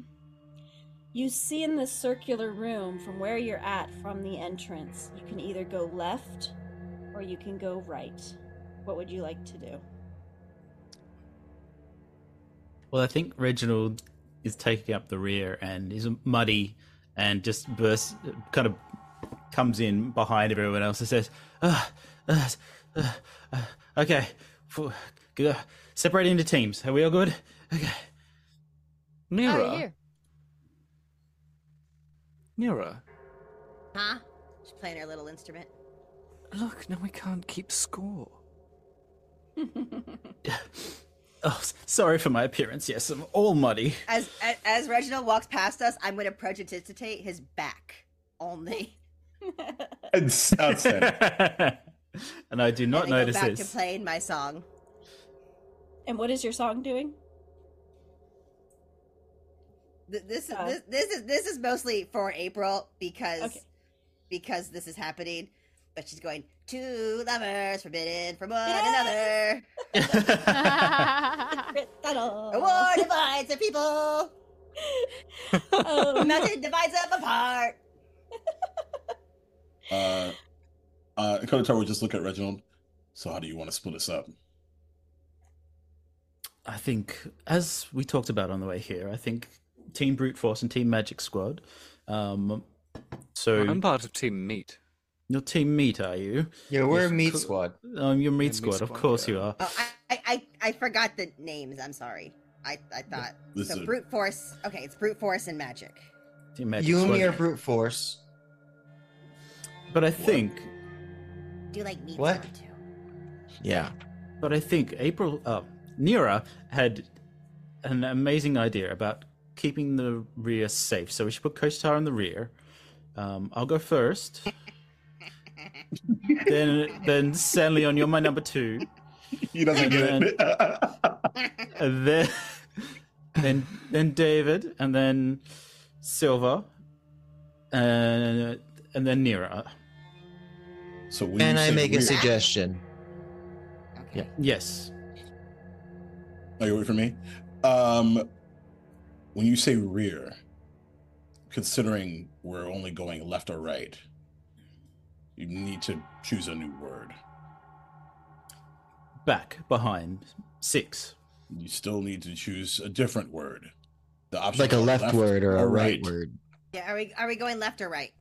You see in this circular room from where you're at from the entrance, you can either go left or you can go right. What would you like to do? Well, I think Reginald is taking up the rear and is muddy and just bursts, kind of comes in behind everyone else and says, uh, uh, uh, uh, "Okay, f- separate into teams. Are we all good? Okay." Oh, Nira. you're here. Nira. Huh? She's playing her little instrument. Look, now we can't keep score. Oh, sorry for my appearance. Yes, I'm all muddy. As as, as Reginald walks past us, I'm going to prestidigitate his back only, It's outstanding. and I do not and then notice go back this. to playing my song. and what is your song doing? Th- This is Uh, this, this is this is mostly for April because Okay. because this is happening. But she's going two lovers forbidden from one Yes! another. Tunnel. A war divides the people. A Um, mountain divides them apart. uh, uh, Kotatar would just look at Reginald. So, how do you want to split us up? I think, as we talked about on the way here, I think Team Brute Force and Team Magic Squad. Um, so I'm part of Team Meat. your Team Meat, are you? Yeah, we're a meat co- squad. Um, your Meat Yeah, Meat Squad, of course yeah. you are. Oh, I, I, I, I forgot the names. I'm sorry. I, I thought This so. is- Brute force. Okay, it's brute force and magic. Team Magic You and Squad. me are brute force. But I think, Do you like meat What? too? Yeah. but I think April, uh, Nira had an amazing idea about keeping the rear safe. So we should put Koshtar in the rear. Um, I'll go first. then, then San'laeon you're my number two. He doesn't get it. Then, then, then David, and then Silva, and and then Nira. so when Can I make a suggestion? Okay. Yes. Are you waiting for me? Um, when you say rear, considering we're only going left or right, you need to choose a new word. Back, behind, six. You still need to choose a different word. The option Like a left, word or a right, word. Yeah, are we are we going left or right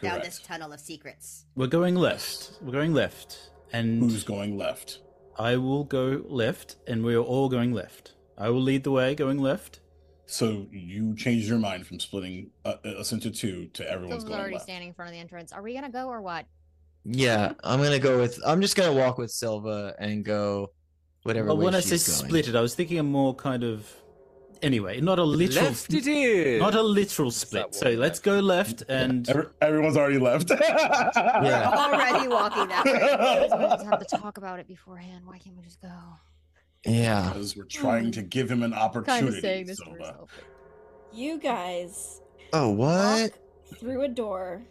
down this tunnel of secrets? We're going left. We're going left, and Who's going left? I will go left, and we're all going left. I will lead the way, going left. So you changed your mind from splitting uh, us into two to everyone's Silva's going already left. standing in front of the entrance. Are we gonna go or what? Yeah, I'm gonna go with. I'm just gonna walk with Silva and go whatever. But way when I say she's going. split it, I was thinking a more kind of. Anyway, not a literal. Left it is. Not a literal split. So one let's go left and. Every, everyone's already left. Yeah. Already walking that way. We just have to talk about it beforehand. Why can't we just go? Yeah. Because we're trying to give him an mm. Kind opportunity. of saying this to herself. You guys Oh what? walk through a door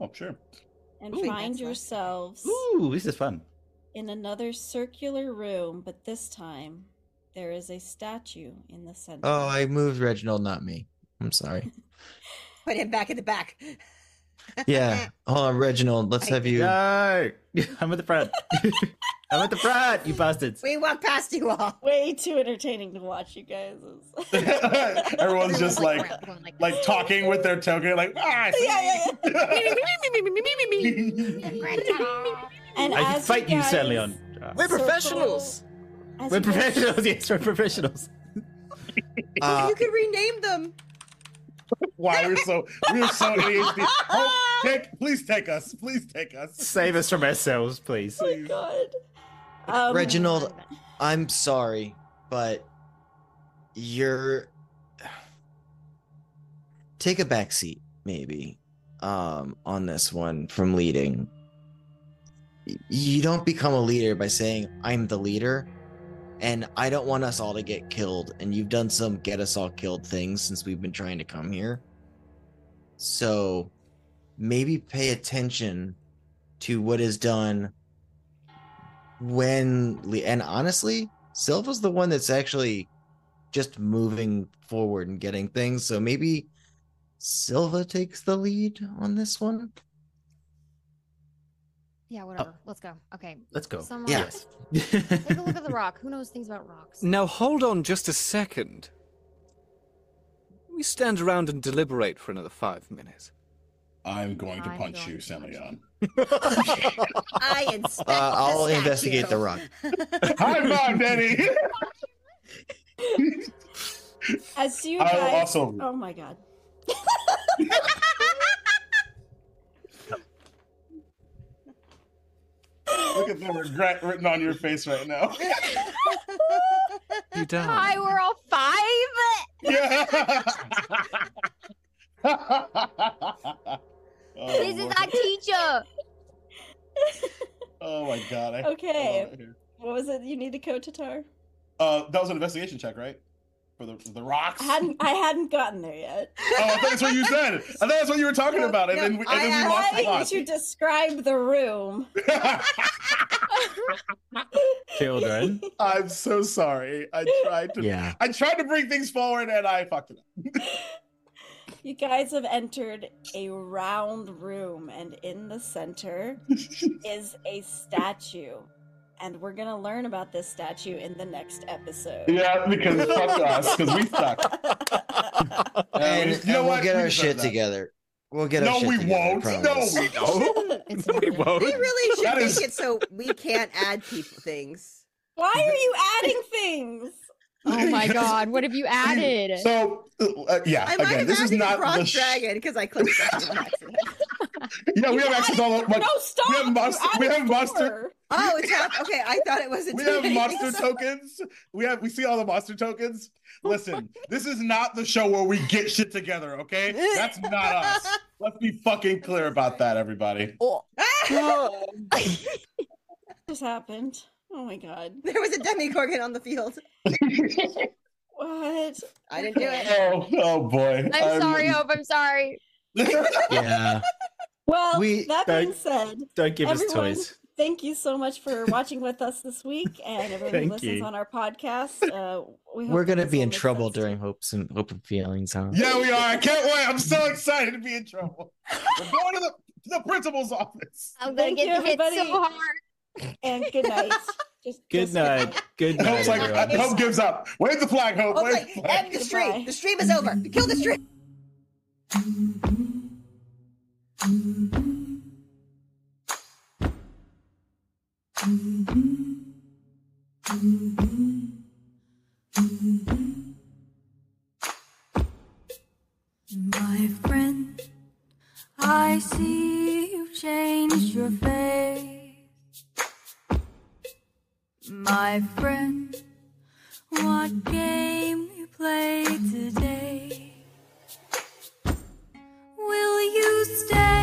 Oh, sure. and Ooh, find that's fun. yourselves Ooh, this is fun. in another circular room, but this time there is a statue in the center. Oh, I moved Reginald, not me. I'm sorry. Put him back in the back. Yeah. Hold on, Reginald. Let's have you. No! I'm at the front. I'm at the front, you bastards. We walk past you all. Way too entertaining to watch, you guys. Everyone's just like, like, like talking with their token, like, ah, Yeah, yeah, and I as fight you, guys Sir Leon. We're professionals. as We're you guys- professionals, yes, we're professionals. Uh, you could rename them. Why we're so we're so ADHD. Oh, take, please take us. Please take us. Save us from ourselves, please. Oh my god. Um, Reginald, I'm sorry, but you're take a back seat, maybe, um, on this one from leading. You don't become a leader by saying, I'm the leader, and I don't want us all to get killed, and you've done some get us all killed things since we've been trying to come here. So maybe pay attention to what is done when Le- and honestly, Silva's the one that's actually just moving forward and getting things. So maybe Silva takes the lead on this one. Yeah, oh. whatever. Let's go. Okay. Let's go. Someone, Yeah. Take a look at the rock. Who knows things about rocks? Now hold on just a second. We stand around and deliberate for another five minutes. I'm going to I'm punch going you, to San'laeon. I inspect. Uh, I'll the investigate the statue. rock. High five, Danny. As you I will guys. also- Oh my god. Look at the regret written on your face right now. You down? Hi, we're all five. Yeah. Oh, This is our teacher. oh my god. I- Okay. oh, What was it you need to Kotatar? Uh, that was an investigation check, right? For the for the rocks. I hadn't I hadn't gotten there yet. Oh, I thought that's what you said. I thought that's what you were talking No, about, and no, then we, and I then we asked- lost the Trying plot. to describe the room. Children. I'm so sorry. I tried to. Yeah. I tried to bring things forward, and I fucked it up. You guys have entered a round room, and in the center is a statue. And we're gonna learn about this statue in the next episode. yeah, because fuck us, because we suck. And, you and know we'll what? get We our shit that. together. We'll get our No, shit we together, I won't. No, we don't. It's we happening. won't. We really should That make is- it so we can't add people things. Why are you adding things? Oh my god, what have you added? So, uh, yeah, I might again, have this is added a not bronze the sh- dragon because I clicked that on accident. Yeah, we have access all the. no, stop. We have You monster. We have monster. Oh, it's hap- okay. I thought it was. We have monster tokens. We have. We see all the monster tokens. Listen, this is not the show where we get shit together. Okay, that's not us. Let's be fucking clear about that, everybody. Oh, just happened. Oh my god. There was a Demogorgon on the field. What? I didn't do it. Oh, oh boy. I'm sorry, Hope. I'm sorry. Yeah. Well, We- that being said, Don't give us toys. thank you so much for watching with us this week and everyone who listens you. on our podcast. Uh, we hope We're gonna be in trouble sense. during hopes and hope and feelings, huh? Yeah, we are. I can't wait. I'm so excited to be in trouble. We're going to the, the principal's office. I'm gonna Thank get you, hit everybody. so hard. And good night. Just, Good just night. Good I night, Hope's like, everyone. Hope gives up. Wave the flag, Hope. Oh, Wave wait, the flag. end the stream. Goodbye. The stream is over. Kill the stream. My friend, I see you've changed your face. My friend, what game you play today? Will you stay?